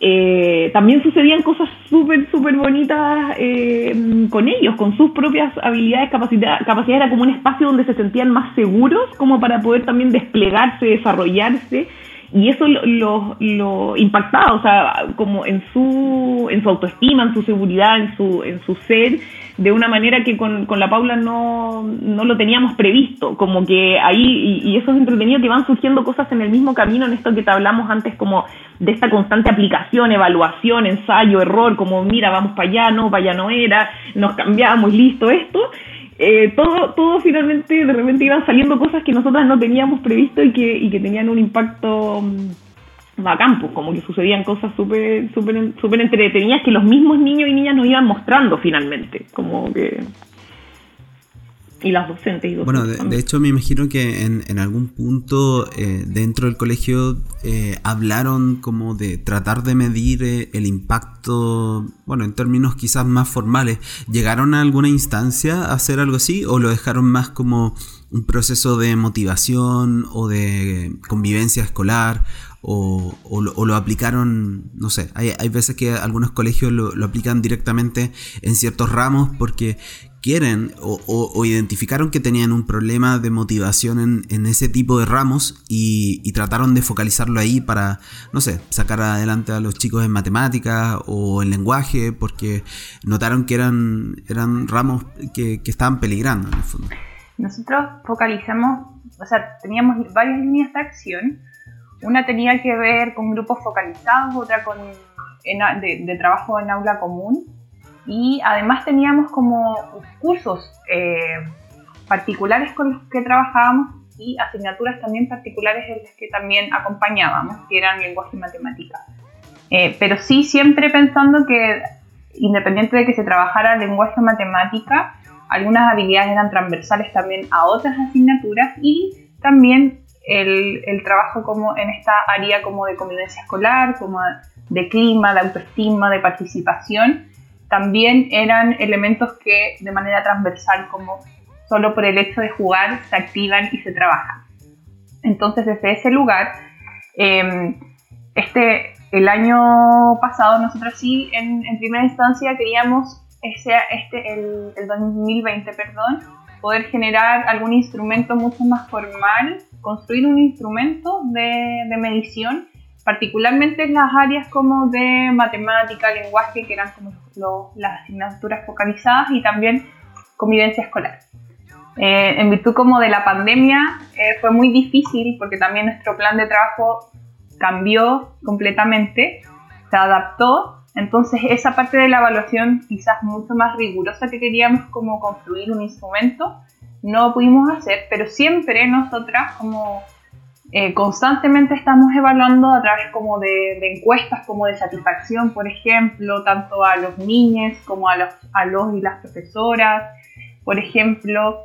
Eh, también sucedían cosas súper, súper bonitas eh, con ellos, con sus propias habilidades, capacidad, capacidad era como un espacio donde se sentían más seguros como para poder también desplegarse, desarrollarse y eso lo, lo, impactaba, o sea, como en su, en su autoestima, en su seguridad, en su, en su ser, de una manera que con, con la Paula no, no, lo teníamos previsto, como que ahí, y, eso es entretenido, que van surgiendo cosas en el mismo camino, en esto que te hablamos antes, como de esta constante aplicación, evaluación, ensayo, error, como mira, vamos para allá, no, para allá no era, nos cambiamos, listo, esto, eh, todo, todo finalmente de repente iban saliendo cosas que nosotras no teníamos previsto y que, y que tenían un impacto mm, bacán, pues como que sucedían cosas súper súper súper entretenidas que los mismos niños y niñas nos iban mostrando finalmente, como que y las docentes y Bueno, de, hecho me imagino que en, en algún punto eh, dentro del colegio eh, hablaron como de tratar de medir eh, el impacto, bueno, en términos quizás más formales. ¿Llegaron a alguna instancia a hacer algo así o lo dejaron más como un proceso de motivación o de convivencia escolar o, o, lo, aplicaron, no sé, hay, hay veces que algunos colegios lo, lo, aplican directamente en ciertos ramos porque quieren o, identificaron que tenían un problema de motivación en, ese tipo de ramos y, trataron de focalizarlo ahí para, no sé, sacar adelante a los chicos en matemáticas o en lenguaje porque notaron que eran, eran ramos que, estaban peligrando en el fondo. Nosotros focalizamos, o sea, teníamos varias líneas de acción. Una tenía que ver con grupos focalizados, otra con de trabajo en aula común y además teníamos como cursos eh, particulares con los que trabajábamos y asignaturas también particulares en las que también acompañábamos, que eran lenguaje y matemática. Eh, pero sí siempre pensando que independiente de que se trabajara lenguaje o matemática, algunas habilidades eran transversales también a otras asignaturas y también el, el, trabajo como en esta área como de convivencia escolar, como de clima, de autoestima, de participación, también eran elementos que de manera transversal, como solo por el hecho de jugar, se activan y se trabajan. Entonces, desde ese lugar, em, este, el año pasado nosotros sí, en, primera instancia, queríamos, ese, este, el, el 2020, perdón, poder generar algún instrumento mucho más formal, construir un instrumento de, de medición particularmente en las áreas como de matemática, lenguaje, que eran como las asignaturas focalizadas y también convivencia escolar. Eh, en virtud como de la pandemia eh, fue muy difícil porque también nuestro plan de trabajo cambió completamente, se adaptó, entonces esa parte de la evaluación quizás mucho más rigurosa que queríamos como construir un instrumento, no pudimos hacer, pero siempre nosotras como eh, constantemente estamos evaluando a través como de, encuestas como de satisfacción, por ejemplo, tanto a los niños como a los, a los y las profesoras. Por ejemplo,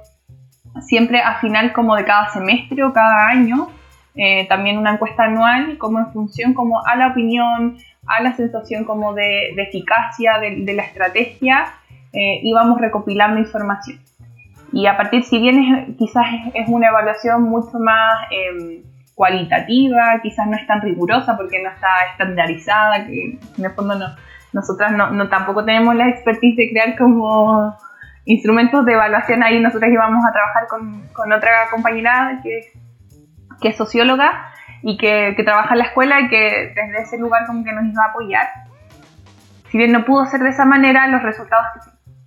siempre a final como de cada semestre o cada año, eh, también una encuesta anual como en función como a la opinión, a la sensación como de, eficacia de, la estrategia, eh, íbamos recopilando información. Y a partir, si bien quizás es, una evaluación mucho más em, cualitativa, quizás no es tan rigurosa porque no está estandarizada, que en el fondo no, nosotras no, tampoco tenemos la expertise de crear como instrumentos de evaluación. Ahí nosotros íbamos a trabajar con, con otra compañera que, que, es socióloga y que, que, trabaja en la escuela y que desde ese lugar como que nos iba a apoyar. Si bien no pudo ser de esa manera, los resultados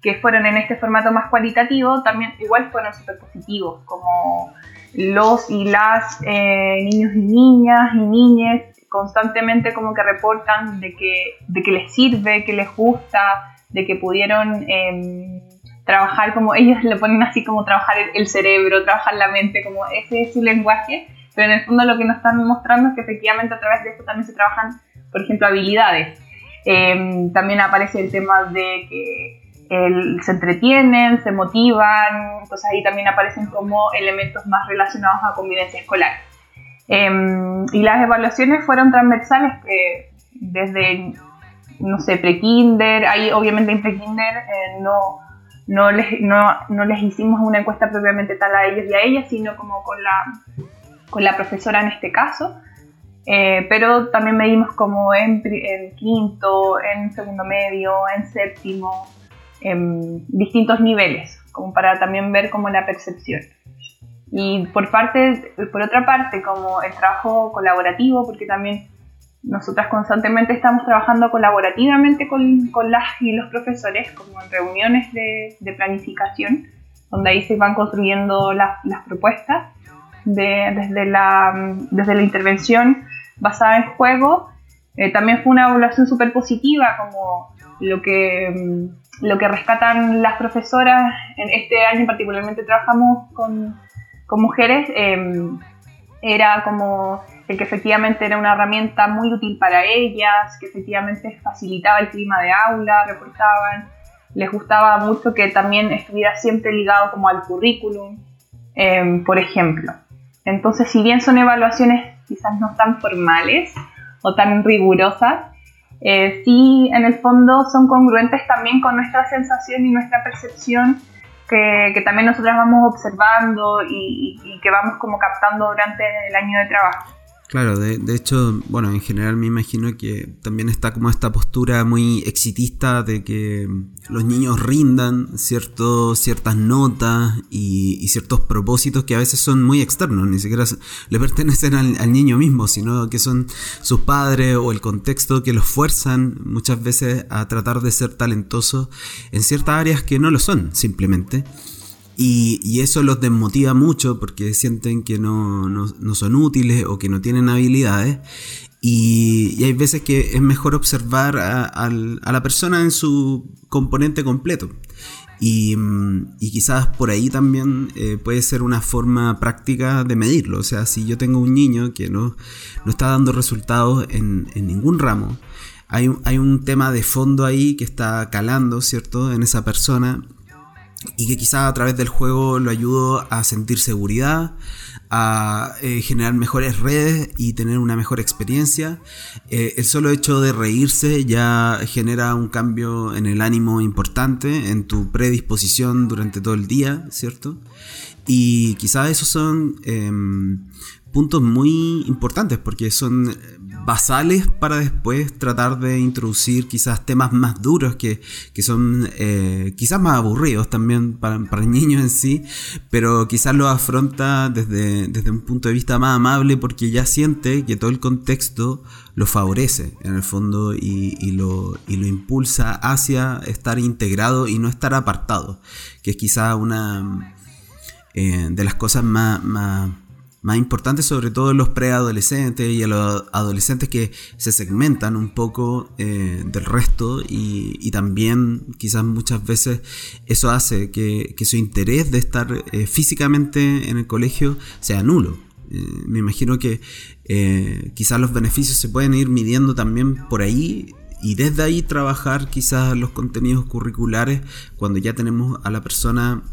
que fueron en este formato más cualitativo también igual fueron súper positivos, como los y las eh, niños y niñas y niñas constantemente como que reportan de que, de que les sirve, que les gusta, de que pudieron em, trabajar como ellos le ponen así como trabajar el, cerebro, trabajar la mente, como ese es su lenguaje, pero en el fondo lo que nos están mostrando es que efectivamente a través de esto también se trabajan, por ejemplo, habilidades. Em, también aparece el tema de que se entretienen, se motivan, entonces ahí también aparecen como elementos más relacionados a convivencia escolar. Em, y las evaluaciones fueron transversales eh, desde, no sé, pre-kinder, ahí obviamente en pre-kinder eh, no, no, les, no, no, les hicimos una encuesta propiamente tal a ellos y a ellas, sino como con la, con la profesora en este caso. Eh, pero también medimos como en, en, quinto, en segundo medio, en séptimo, en distintos niveles, como para también ver como la percepción. Y por, parte, por otra parte, como el trabajo colaborativo, porque también nosotras constantemente estamos trabajando colaborativamente con, con las y los profesores, como en reuniones de, de planificación, donde ahí se van construyendo las, las propuestas de, desde, la, desde la intervención basada en juego. Eh, también fue una evaluación súper positiva, como lo que, lo que rescatan las profesoras. En este año particularmente trabajamos con con mujeres em, era como el que efectivamente era una herramienta muy útil para ellas, que efectivamente facilitaba el clima de aula, reportaban, les gustaba mucho que también estuviera siempre ligado como al currículum, em, por ejemplo. Entonces, si bien son evaluaciones quizás no tan formales o tan rigurosas, eh, sí en el fondo son congruentes también con nuestra sensación y nuestra percepción que, también nosotras vamos observando y, y, que vamos como captando durante el año de trabajo. Claro, de, de, hecho, bueno, en general me imagino que también está como esta postura muy exitista de que los niños rindan cierto, ciertas notas y, y ciertos propósitos que a veces son muy externos, ni siquiera le pertenecen al, al, niño mismo, sino que son sus padres o el contexto que los fuerzan muchas veces a tratar de ser talentosos en ciertas áreas que no lo son, simplemente. Y, eso los desmotiva mucho porque sienten que no, son útiles o que no tienen habilidades. Y, hay veces que es mejor observar a, la persona en su componente completo. Y, quizás por ahí también eh, puede ser una forma práctica de medirlo. O sea, si yo tengo un niño que no, no está dando resultados en, en ningún ramo, hay, hay, un tema de fondo ahí que está calando, ¿cierto?, en esa persona y que quizás a través del juego lo ayudo a sentir seguridad, a eh, generar mejores redes y tener una mejor experiencia. Eh, el solo hecho de reírse ya genera un cambio en el ánimo importante, en tu predisposición durante todo el día, ¿cierto? Y quizás esos son em, puntos muy importantes porque son basales para después tratar de introducir quizás temas más duros que, son eh, quizás más aburridos también para, para, el niño en sí, pero quizás lo afronta desde, desde un punto de vista más amable porque ya siente que todo el contexto lo favorece en el fondo y, lo, y lo impulsa hacia estar integrado y no estar apartado, que es quizás una eh, de las cosas más, más más importante sobre todo en los preadolescentes y a los adolescentes que se segmentan un poco eh, del resto y, también quizás muchas veces eso hace que, su interés de estar eh, físicamente en el colegio sea nulo. Eh, me imagino que quizás los beneficios se pueden ir midiendo también por ahí y desde ahí trabajar quizás los contenidos curriculares cuando ya tenemos a la persona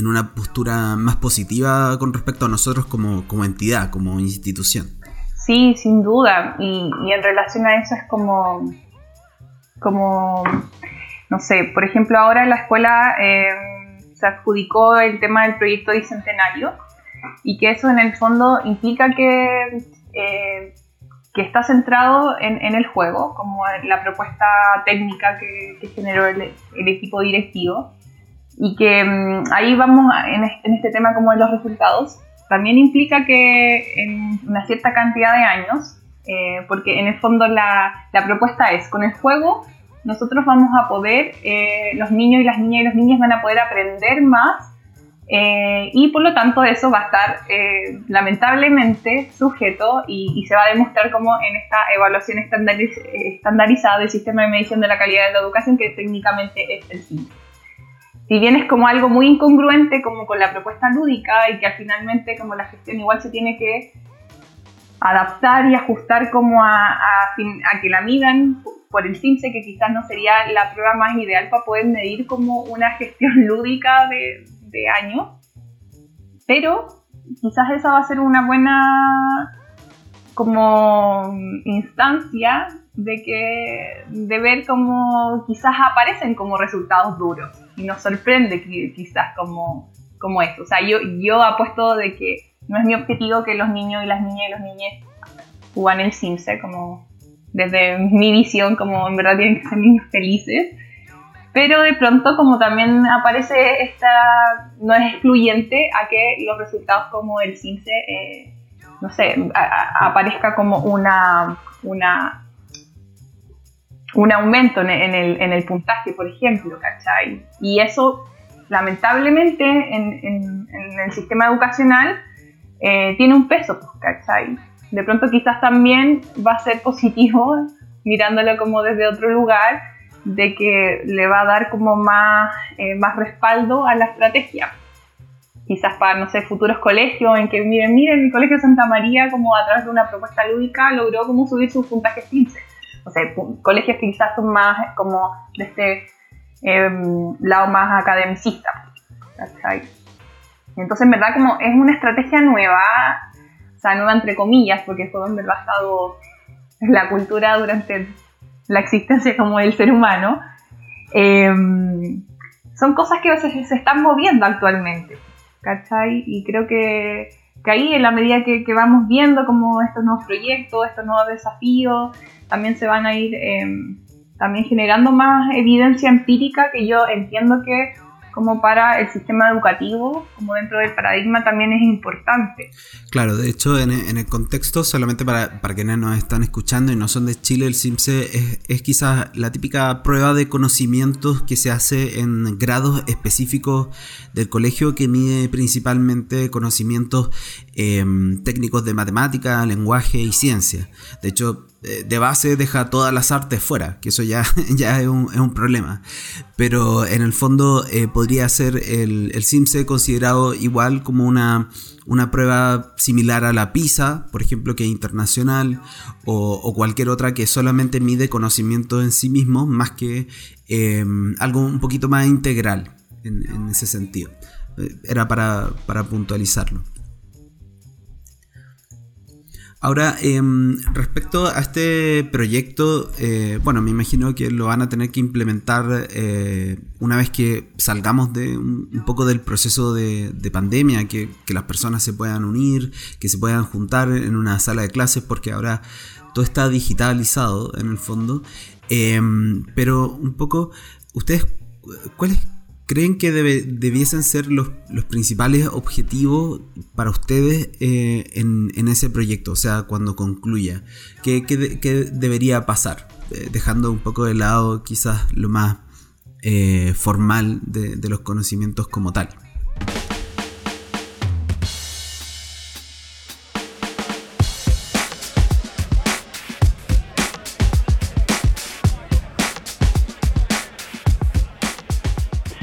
en una postura más positiva con respecto a nosotros como, como entidad, como institución. Sí, sin duda. Y, en relación a eso es como, como, no sé, por ejemplo, ahora en la escuela eh, se adjudicó el tema del proyecto Bicentenario y que eso en el fondo implica que, eh, que está centrado en, en, el juego, como la propuesta técnica que, generó el equipo directivo y que mm, ahí vamos en este, tema como de los resultados, también implica que en una cierta cantidad de años, eh, porque en el fondo la, la, propuesta es, con el juego nosotros vamos a poder, eh, los niños y las niñas y los niños van a poder aprender más eh, y por lo tanto eso va a estar lamentablemente sujeto y, se va a demostrar como en esta evaluación estandarizada del sistema de medición de la calidad de la educación que técnicamente es el CIN si bien es como algo muy incongruente como con la propuesta lúdica y que finalmente como la gestión igual se tiene que adaptar y ajustar como a, que la midan por el CIMSE, que quizás no sería la prueba más ideal para poder medir como una gestión lúdica de, de años, pero quizás esa va a ser una buena como instancia de que de ver cómo quizás aparecen como resultados duros y nos sorprende quizás como, como esto. O sea, yo, yo apuesto de que no es mi objetivo que los niños y las niñas y los niños jueguen el Simse, como desde mi visión, como en verdad tienen que ser niños felices. Pero de pronto, como también aparece esta, no es excluyente a que los resultados como el Simse, eh, no sé, aparezca como una, una un aumento en el, puntaje, por ejemplo, ¿cachai? Y eso, lamentablemente, en, el sistema educacional eh, tiene un peso, pues, ¿cachai? De pronto quizás también va a ser positivo, mirándolo como desde otro lugar, de que le va a dar como más, eh, más respaldo a la estrategia. Quizás para, no sé, futuros colegios en que, miren, miren, el Colegio Santa María, como a través de una propuesta lúdica, logró como subir sus puntajes 15 o sea, colegios que quizás son más como de este em, lado más academicista. Entonces, en verdad, como es una estrategia nueva, o sea, nueva entre comillas, porque fue en verdad estado la cultura durante la existencia como del ser humano, em, son cosas que se, se, están moviendo actualmente, ¿cachai? Y creo que, que ahí, en la medida que, que, vamos viendo como estos nuevos proyectos, estos nuevos desafíos, también se van a ir em, también generando más evidencia empírica que yo entiendo que como para el sistema educativo, como dentro del paradigma, también es importante. Claro, de hecho, en, el contexto, solamente para, para quienes nos están escuchando y no son de Chile, el CIMSE es, es quizás la típica prueba de conocimientos que se hace en grados específicos del colegio que mide principalmente conocimientos em, técnicos de matemática, lenguaje y ciencia. De hecho, eh, de base deja todas las artes fuera, que eso ya, ya es, un, problema. Pero en el fondo eh, podría ser el, el CIMSE considerado igual como una, una prueba similar a la PISA, por ejemplo, que es internacional, o, cualquier otra que solamente mide conocimiento en sí mismo, más que em, algo un poquito más integral en, ese sentido. Eh, era para, para puntualizarlo. Ahora, em, respecto a este proyecto, eh, bueno, me imagino que lo van a tener que implementar eh, una vez que salgamos de un, poco del proceso de, pandemia, que, las personas se puedan unir, que se puedan juntar en una sala de clases, porque ahora todo está digitalizado en el fondo. Em, pero un poco, ¿ustedes cuáles creen que debiesen ser los, principales objetivos para ustedes eh, en, ese proyecto? O sea, cuando concluya. ¿Qué, debería pasar? Eh, dejando un poco de lado quizás lo más eh, formal de los conocimientos como tal.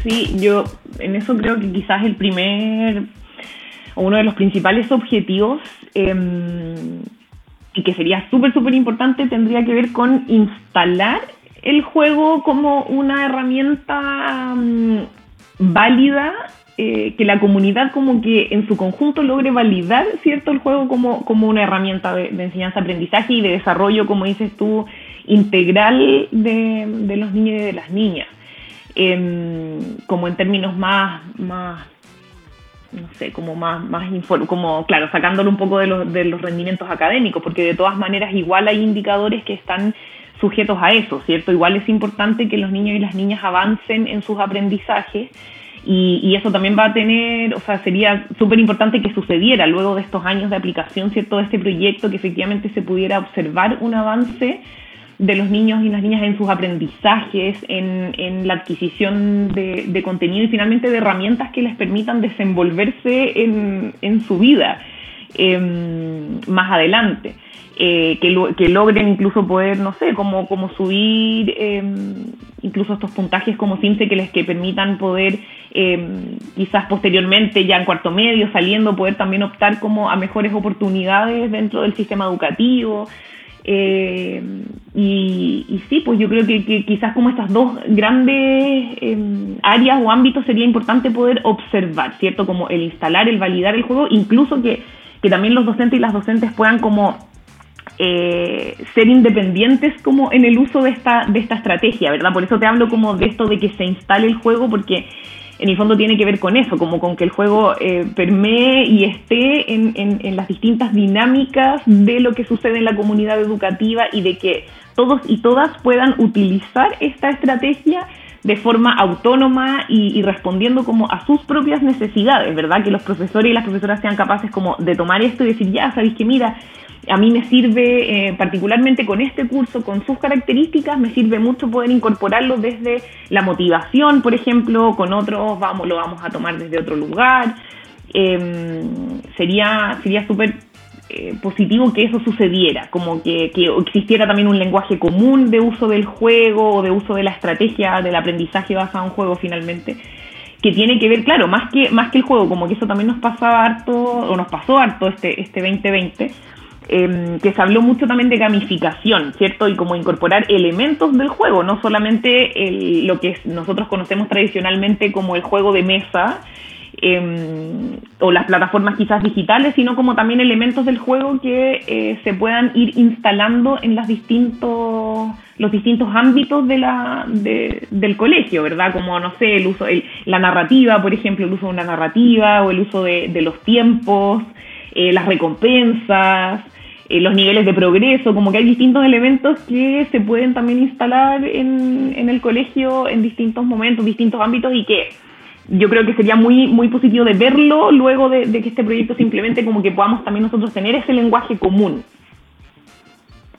Sí, yo en eso creo que quizás el primer o uno de los principales objetivos em, y que sería súper, súper importante tendría que ver con instalar el juego como una herramienta mm, válida eh, que la comunidad como que en su conjunto logre validar, ¿cierto?, el juego como, como una herramienta de, enseñanza-aprendizaje y de desarrollo, como dices tú, integral de, de, los niños y de las niñas. Em, como en términos más, más no sé, como más, más como, claro, sacándolo un poco de los, de los rendimientos académicos, porque de todas maneras igual hay indicadores que están sujetos a eso, ¿cierto? Igual es importante que los niños y las niñas avancen en sus aprendizajes Y, eso también va a tener, o sea, sería súper importante que sucediera luego de estos años de aplicación, ¿cierto?, de este proyecto, que efectivamente se pudiera observar un avance de los niños y las niñas en sus aprendizajes, en, la adquisición de, contenido y finalmente de herramientas que les permitan desenvolverse en, su vida em, más adelante. Eh, que, que, logren incluso poder, no sé, como, como subir em, incluso estos puntajes como simple que les que permitan poder em, quizás posteriormente ya en cuarto medio saliendo poder también optar como a mejores oportunidades dentro del sistema educativo eh, y, sí, pues yo creo que, quizás como estas dos grandes em, áreas o ámbitos sería importante poder observar, ¿cierto? Como el instalar, el validar el juego, incluso que, que también los docentes y las docentes puedan como eh, ser independientes como en el uso de esta, de esta estrategia, ¿verdad? Por eso te hablo como de esto de que se instale el juego, porque en el fondo tiene que ver con eso, como con que el juego eh, permee y esté en, en, las distintas dinámicas de lo que sucede en la comunidad educativa y de que todos y todas puedan utilizar esta estrategia de forma autónoma y, y, respondiendo como a sus propias necesidades, ¿verdad? Que los profesores y las profesoras sean capaces como de tomar esto y decir, ya, sabéis que mira, a mí me sirve, eh, particularmente con este curso, con sus características, me sirve mucho poder incorporarlo desde la motivación, por ejemplo, con otros vamos, lo vamos a tomar desde otro lugar. Em, sería sería súper eh, positivo que eso sucediera, como que, que, existiera también un lenguaje común de uso del juego o de uso de la estrategia del aprendizaje basado en juego finalmente que tiene que ver, claro, más que, más que el juego, como que eso también nos pasaba harto, o nos pasó harto este, este 2020, Em, que se habló mucho también de gamificación, ¿cierto? Y como incorporar elementos del juego, no solamente lo que nosotros conocemos tradicionalmente como el juego de mesa em, o las plataformas quizás digitales, sino como también elementos del juego que eh, se puedan ir instalando en los distintos los distintos ámbitos de la, del colegio, ¿verdad? Como, no sé, el uso, la narrativa, por ejemplo, el uso de una narrativa o el uso de, los tiempos, eh, las recompensas, eh, los niveles de progreso, como que hay distintos elementos que se pueden también instalar en, en el colegio en distintos momentos, distintos ámbitos y que yo creo que sería muy muy positivo de verlo luego de, de que este proyecto simplemente como que podamos también nosotros tener ese lenguaje común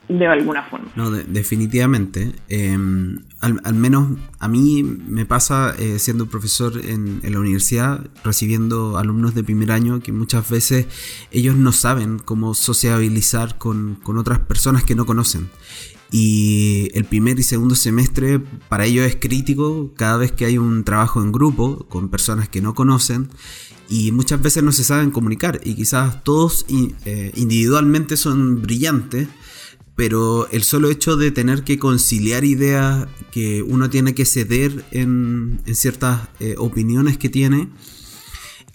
de alguna forma. No, definitivamente. Em, al, menos a mí me pasa eh, siendo profesor en, la universidad, recibiendo alumnos de primer año que muchas veces ellos no saben cómo sociabilizar con, con otras personas que no conocen. Y el primer y segundo semestre para ellos es crítico cada vez que hay un trabajo en grupo con personas que no conocen y muchas veces no se saben comunicar y quizás todos eh, individualmente son brillantes pero el solo hecho de tener que conciliar ideas que uno tiene que ceder en, ciertas eh, opiniones que tiene,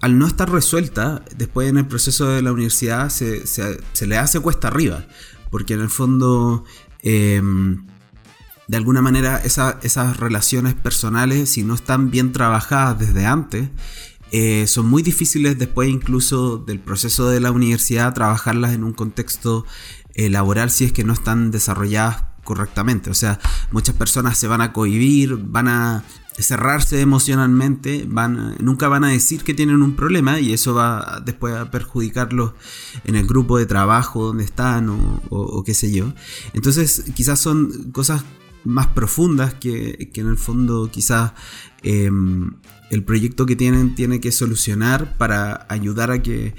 al no estar resuelta, después en el proceso de la universidad se, le hace cuesta arriba, porque en el fondo, em, de alguna manera, esas relaciones personales, si no están bien trabajadas desde antes, eh, son muy difíciles después incluso del proceso de la universidad trabajarlas en un contexto elaborar si es que no están desarrolladas correctamente. O sea, muchas personas se van a cohibir, van a cerrarse emocionalmente, van, nunca van a decir que tienen un problema y eso va después a perjudicarlos en el grupo de trabajo donde están o, qué sé yo. Entonces quizás son cosas más profundas que, en el fondo quizás em, el proyecto que tienen tiene que solucionar para ayudar a que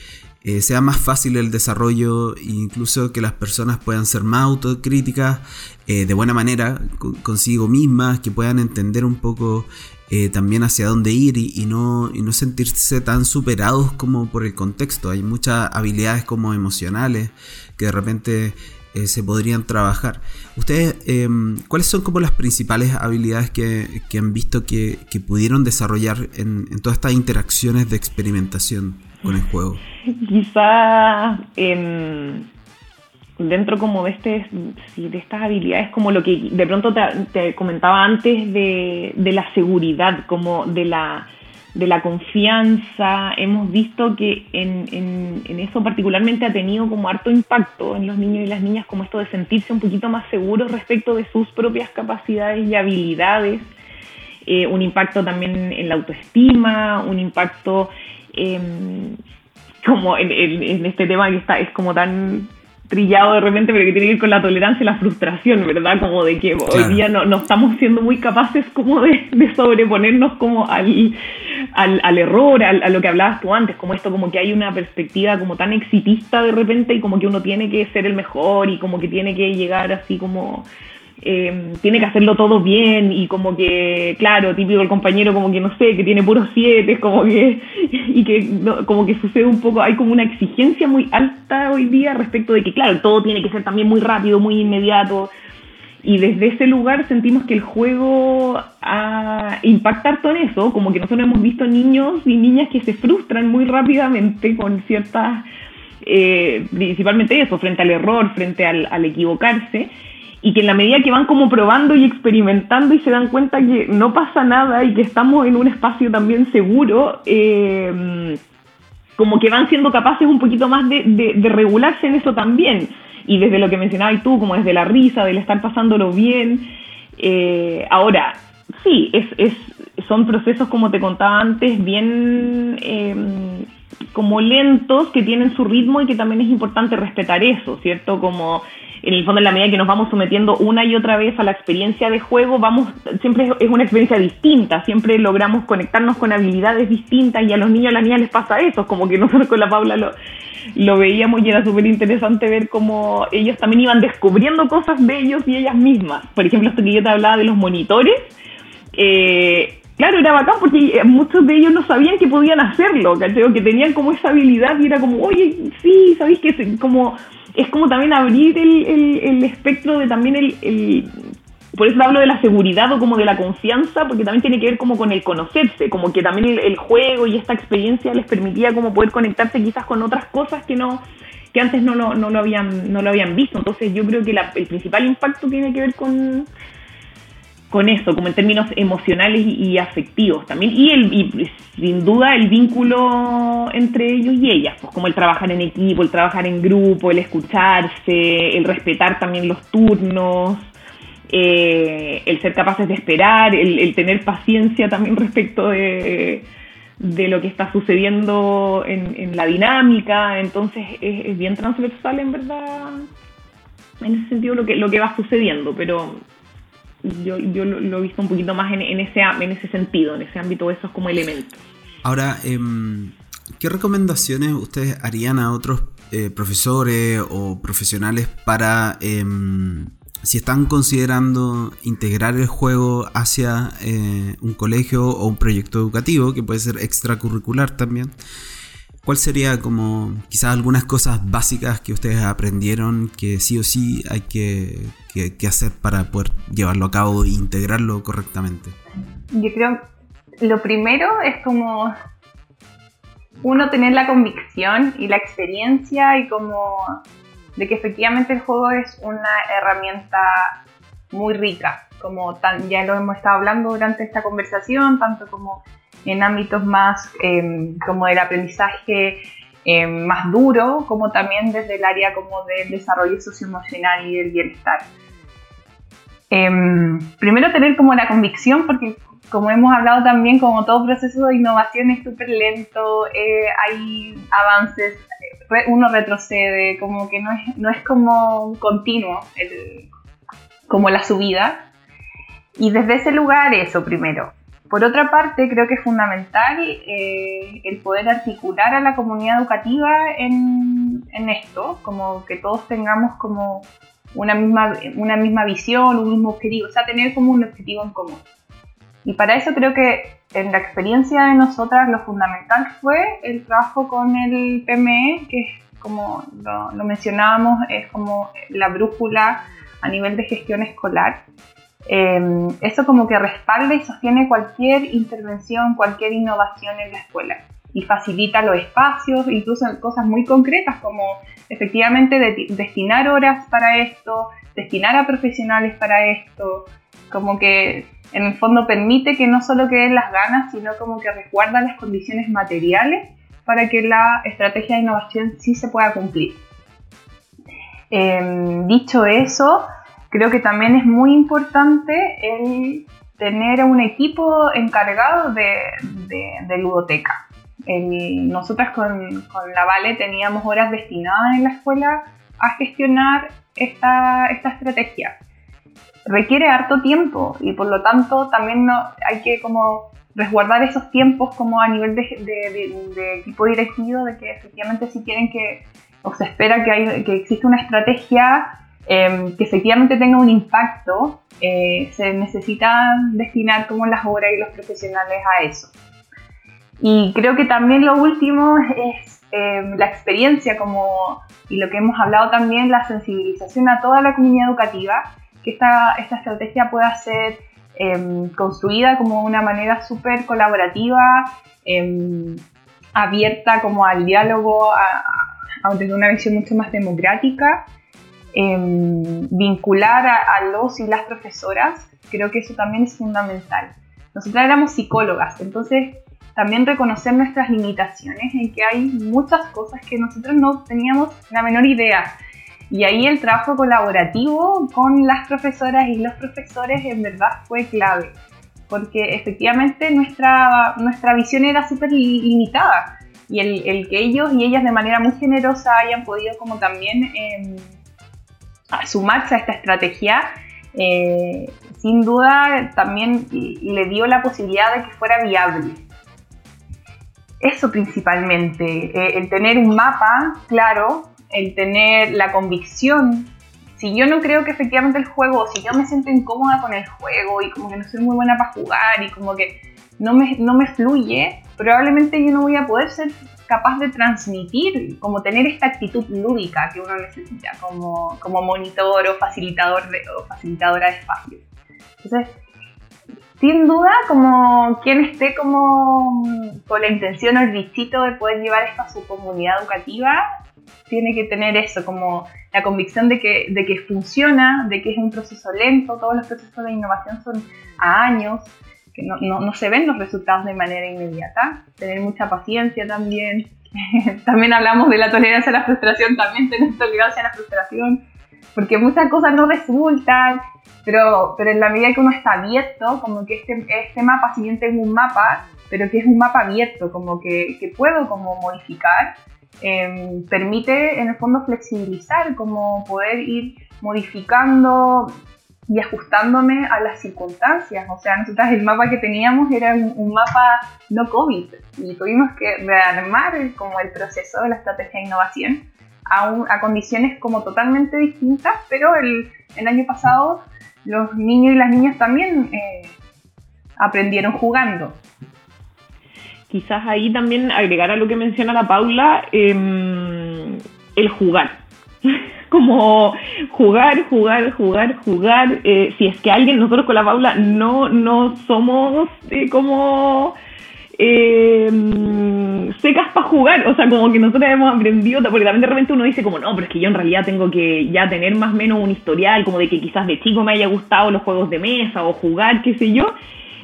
eh, sea más fácil el desarrollo incluso que las personas puedan ser más autocríticas eh, de buena manera consigo mismas, que puedan entender un poco eh, también hacia dónde ir y, no, y no sentirse tan superados como por el contexto. Hay muchas habilidades como emocionales que de repente se podrían trabajar. Ustedes, em, ¿cuáles son como las principales habilidades que, han visto que, pudieron desarrollar en todas estas interacciones de experimentación? Con el juego? Quizá dentro como de este de estas habilidades como lo que de pronto te, comentaba antes de, de, la seguridad como de la de la confianza hemos visto que en, eso particularmente ha tenido como harto impacto en los niños y las niñas como esto de sentirse un poquito más seguros respecto de sus propias capacidades y habilidades eh, un impacto también en la autoestima, un impacto em, como en, en, este tema que está es como tan trillado de repente, pero que tiene que ver con la tolerancia y la frustración, ¿verdad? Como de que hoy día no, no, estamos siendo muy capaces como de, de sobreponernos como al, al, al error, a lo que hablabas tú antes, como esto, como que hay una perspectiva como tan exitista de repente y como que uno tiene que ser el mejor y como que tiene que llegar así como eh, tiene que hacerlo todo bien y como que, claro, típico el compañero como que no sé, que tiene puros siete, como que, y que como que sucede un poco, hay como una exigencia muy alta hoy día respecto de que, claro, todo tiene que ser también muy rápido, muy inmediato. Y desde ese lugar sentimos que el juego a impactar todo en eso, como que nosotros hemos visto niños y niñas que se frustran muy rápidamente con ciertas, eh, principalmente eso, frente al error, frente al, al equivocarse y que en la medida que van como probando y experimentando y se dan cuenta que no pasa nada y que estamos en un espacio también seguro, eh, como que van siendo capaces un poquito más de, de, regularse en eso también. Y desde lo que mencionabas tú, como desde la risa, del estar pasándolo bien. Eh, ahora, sí, es, es, son procesos, como te contaba antes, bien eh, como lentos, que tienen su ritmo y que también es importante respetar eso, ¿cierto? Como en el fondo en la medida que nos vamos sometiendo una y otra vez a la experiencia de juego, vamos, siempre es una experiencia distinta, siempre logramos conectarnos con habilidades distintas y a los niños y a las niñas les pasa eso, como que nosotros con la Paula lo, veíamos y era súper interesante ver cómo ellos también iban descubriendo cosas de ellos y ellas mismas. Por ejemplo, esto que yo te hablaba de los monitores, eh, claro, era bacán porque muchos de ellos no sabían que podían hacerlo, que tenían como esa habilidad y era como, oye, sí, ¿sabéis que como es como también abrir el, el, espectro de también el, por eso hablo de la seguridad o como de la confianza, porque también tiene que ver como con el conocerse, como que también el, juego y esta experiencia les permitía como poder conectarse quizás con otras cosas que no que antes no lo, no lo habían no lo habían visto. Entonces yo creo que el principal impacto tiene que ver con con eso, como en términos emocionales y, afectivos también, y, el, y sin duda el vínculo entre ellos y ellas, pues como el trabajar en equipo, el trabajar en grupo, el escucharse, el respetar también los turnos, eh, el ser capaces de esperar, el, tener paciencia también respecto de, de lo que está sucediendo en, la dinámica, entonces es, es, bien transversal en verdad, en ese sentido lo que, lo que va sucediendo, pero yo, yo lo, he visto un poquito más en, ese, en ese sentido, en ese ámbito de esos como elementos. Ahora, em, ¿qué recomendaciones ustedes harían a otros eh, profesores o profesionales para em, si están considerando integrar el juego hacia eh, un colegio o un proyecto educativo, que puede ser extracurricular también? ¿Cuál sería como quizás algunas cosas básicas que ustedes aprendieron que sí o sí hay que, hacer para poder llevarlo a cabo e integrarlo correctamente? Yo creo lo primero es como uno tener la convicción y la experiencia y como de que efectivamente el juego es una herramienta muy rica, como ya lo hemos estado hablando durante esta conversación, tanto como en ámbitos más em, como del aprendizaje em, más duro, como también desde el área como del desarrollo socioemocional y del bienestar. Em, primero tener como la convicción, porque como hemos hablado también, como todo proceso de innovación es súper lento, eh, hay avances, uno retrocede, como que no es, no es como continuo como la subida. Y desde ese lugar eso primero, por otra parte, creo que es fundamental eh, el poder articular a la comunidad educativa en, esto, como que todos tengamos como una misma, una misma visión, un mismo objetivo, o sea, tener como un objetivo en común. Y para eso creo que en la experiencia de nosotras lo fundamental fue el trabajo con el PME, que es como lo, lo mencionábamos, es como la brújula a nivel de gestión escolar Em, eso como que respalda y sostiene cualquier intervención, cualquier innovación en la escuela y facilita los espacios, incluso cosas muy concretas como efectivamente destinar horas para esto, destinar a profesionales para esto, como que en el fondo permite que no solo queden las ganas, sino como que resguarda las condiciones materiales para que la estrategia de innovación sí se pueda cumplir. Em, dicho eso, creo que también es muy importante el tener un equipo encargado de, de, ludoteca. Nosotras con, con, la Vale teníamos horas destinadas en la escuela a gestionar esta, esta estrategia. Requiere harto tiempo y por lo tanto también no, hay que como resguardar esos tiempos como a nivel de, de, equipo directivo, de que efectivamente si quieren que, o se espera que, hay, que exista una estrategia em, que efectivamente tenga un impacto, eh, se necesitan destinar como las horas y los profesionales a eso. Y creo que también lo último es em, la experiencia como, y lo que hemos hablado también, la sensibilización a toda la comunidad educativa, que esta, esta estrategia pueda ser Em, construida como una manera súper colaborativa, em, abierta como al diálogo, a, tener una visión mucho más democrática, em, vincular a, los y las profesoras, creo que eso también es fundamental. Nosotras éramos psicólogas, entonces también reconocer nuestras limitaciones en que hay muchas cosas que nosotros no teníamos la menor idea. Y ahí el trabajo colaborativo con las profesoras y los profesores en verdad fue clave, porque efectivamente nuestra, nuestra visión era súper limitada. Y el, que ellos y ellas de manera muy generosa hayan podido como también eh, sumarse a esta estrategia, eh, sin duda también le dio la posibilidad de que fuera viable. Eso principalmente, eh, el tener un mapa claro el tener la convicción. Si yo no creo que efectivamente el juego, si yo me siento incómoda con el juego y como que no soy muy buena para jugar y como que no me, no me fluye, probablemente yo no voy a poder ser capaz de transmitir, como tener esta actitud lúdica que uno necesita como, como monitor o facilitador de, o facilitadora de espacio. Entonces, sin duda, como quien esté como con la intención o el bichito de poder llevar esto a su comunidad educativa, tiene que tener eso, como la convicción de que, de que funciona, de que es un proceso lento, todos los procesos de innovación son a años, que no, no, se ven los resultados de manera inmediata, tener mucha paciencia también. también hablamos de la tolerancia a la frustración, también tener tolerancia a la frustración, porque muchas cosas no resultan, pero, pero en la medida que uno está abierto, como que este, este mapa, si bien tengo un mapa, pero que es un mapa abierto, como que, que puedo como modificar, Em, permite en el fondo flexibilizar, como poder ir modificando y ajustándome a las circunstancias. O sea, nosotros el mapa que teníamos era un, mapa no COVID y tuvimos que rearmar como el proceso de la estrategia de innovación a, a condiciones como totalmente distintas, pero el, año pasado los niños y las niñas también eh, aprendieron jugando quizás ahí también agregar a lo que menciona la Paula, em, el jugar. Como jugar, jugar, jugar, jugar. Eh, si es que alguien, nosotros con la Paula no, no somos eh, como em, secas para jugar, o sea, como que nosotros hemos aprendido, porque también de repente uno dice como, no, pero es que yo en realidad tengo que ya tener más o menos un historial, como de que quizás de chico me haya gustado los juegos de mesa o jugar, qué sé yo,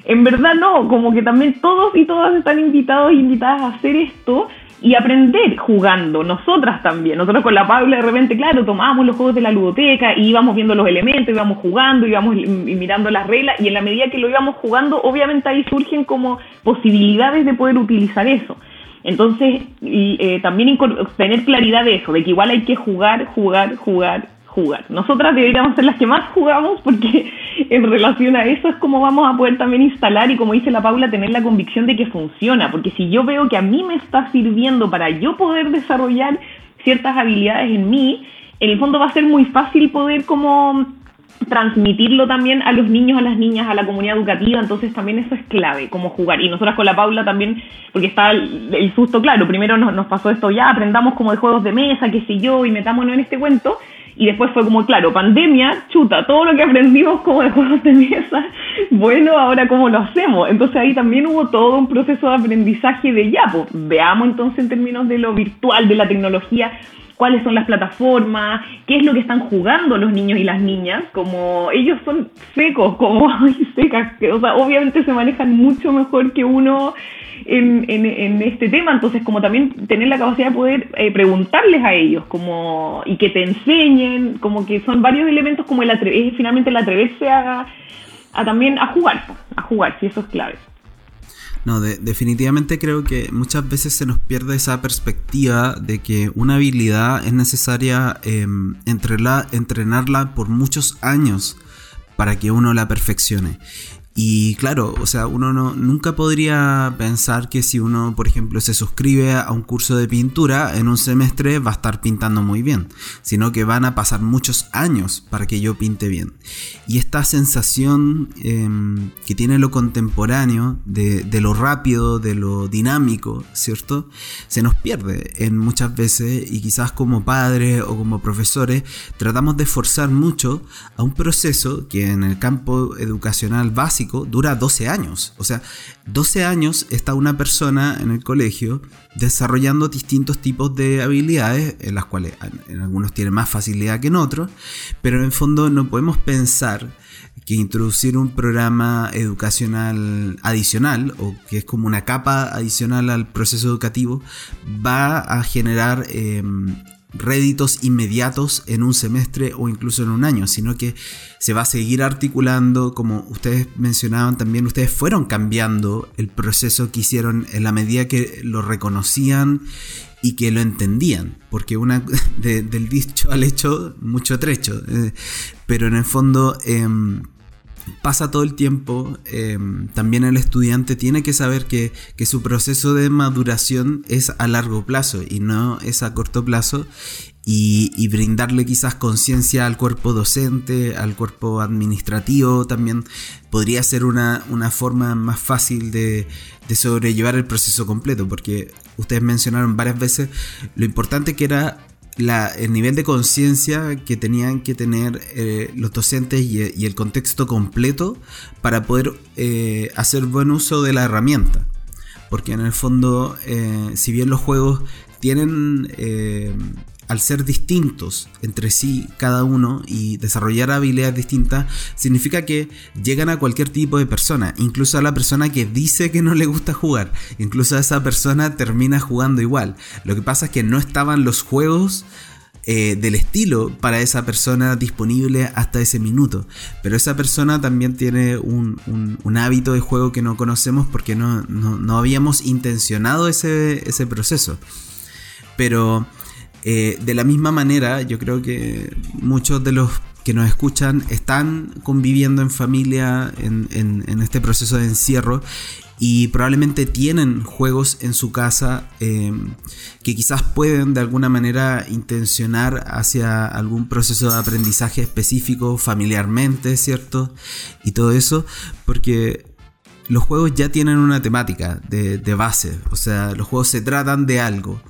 en verdad no, como que también todos y todas están invitados e invitadas a hacer esto y aprender jugando, nosotras también. Nosotros con la Paula de repente, claro, tomábamos los juegos de la ludoteca y íbamos viendo los elementos, íbamos jugando, íbamos mirando las reglas y en la medida que lo íbamos jugando, obviamente ahí surgen como posibilidades de poder utilizar eso. Entonces, y, eh, también tener claridad de eso, de que igual hay que jugar, jugar, jugar, jugar. Nosotras deberíamos ser las que más jugamos porque en relación a eso es como vamos a poder también instalar y como dice la Paula, tener la convicción de que funciona, porque si yo veo que a mí me está sirviendo para yo poder desarrollar ciertas habilidades en mí, en el fondo va a ser muy fácil poder como transmitirlo también a los niños, a las niñas, a la comunidad educativa, entonces también eso es clave, como jugar. Y nosotras con la Paula también, porque está el, susto, claro, primero nos, nos, pasó esto, ya aprendamos como de juegos de mesa, qué sé yo, y metámonos en este cuento, y después fue como, claro, pandemia, chuta, todo lo que aprendimos como de juegos de mesa, bueno, ahora cómo lo hacemos. Entonces ahí también hubo todo un proceso de aprendizaje de ya, pues veamos entonces en términos de lo virtual, de la tecnología, cuáles son las plataformas, qué es lo que están jugando los niños y las niñas, como ellos son secos, como secas, o sea, obviamente se manejan mucho mejor que uno en, en, este tema, entonces como también tener la capacidad de poder eh, preguntarles a ellos como y que te enseñen, como que son varios elementos como el es finalmente el atreverse a, a también a jugar, a jugar, si eso es clave. No, definitivamente creo que muchas veces se nos pierde esa perspectiva de que una habilidad es necesaria em, entrenarla por muchos años para que uno la perfeccione. Y claro, o sea, uno no, nunca podría pensar que si uno, por ejemplo, se suscribe a un curso de pintura, en un semestre va a estar pintando muy bien, sino que van a pasar muchos años para que yo pinte bien. Y esta sensación em, que tiene lo contemporáneo, de, de, lo rápido, de lo dinámico, ¿cierto? Se nos pierde en muchas veces y quizás como padres o como profesores tratamos de forzar mucho a un proceso que en el campo educacional básico, dura 12 años. O sea, 12 años está una persona en el colegio desarrollando distintos tipos de habilidades, en las cuales en algunos tienen más facilidad que en otros, pero en el fondo no podemos pensar que introducir un programa educacional adicional o que es como una capa adicional al proceso educativo va a generar em, réditos inmediatos en un semestre o incluso en un año, sino que se va a seguir articulando, como ustedes mencionaban también, ustedes fueron cambiando el proceso que hicieron en la medida que lo reconocían y que lo entendían, porque una del dicho al hecho, mucho trecho, eh, pero en el fondo... Em, pasa todo el tiempo, em, también el estudiante tiene que saber que, su proceso de maduración es a largo plazo y no es a corto plazo y, brindarle quizás conciencia al cuerpo docente, al cuerpo administrativo también podría ser una, forma más fácil de, de, sobrellevar el proceso completo, porque ustedes mencionaron varias veces lo importante que era el nivel de conciencia que tenían que tener eh, los docentes y, el contexto completo para poder eh, hacer buen uso de la herramienta. Porque en el fondo, eh, si bien los juegos tienen al ser distintos entre sí cada uno y desarrollar habilidades distintas, significa que llegan a cualquier tipo de persona, incluso a la persona que dice que no le gusta jugar, incluso a esa persona termina jugando igual. Lo que pasa es que no estaban los juegos eh, del estilo para esa persona disponible hasta ese minuto. Pero esa persona también tiene un, hábito de juego que no conocemos porque no, no habíamos intencionado ese, ese proceso. Pero eh, de la misma manera, yo creo que muchos de los que nos escuchan están conviviendo en familia en, este proceso de encierro y probablemente tienen juegos en su casa em, que quizás pueden de alguna manera intencionar hacia algún proceso de aprendizaje específico familiarmente, ¿cierto? Y todo eso, porque los juegos ya tienen una temática de, de base, o sea, los juegos se tratan de algo.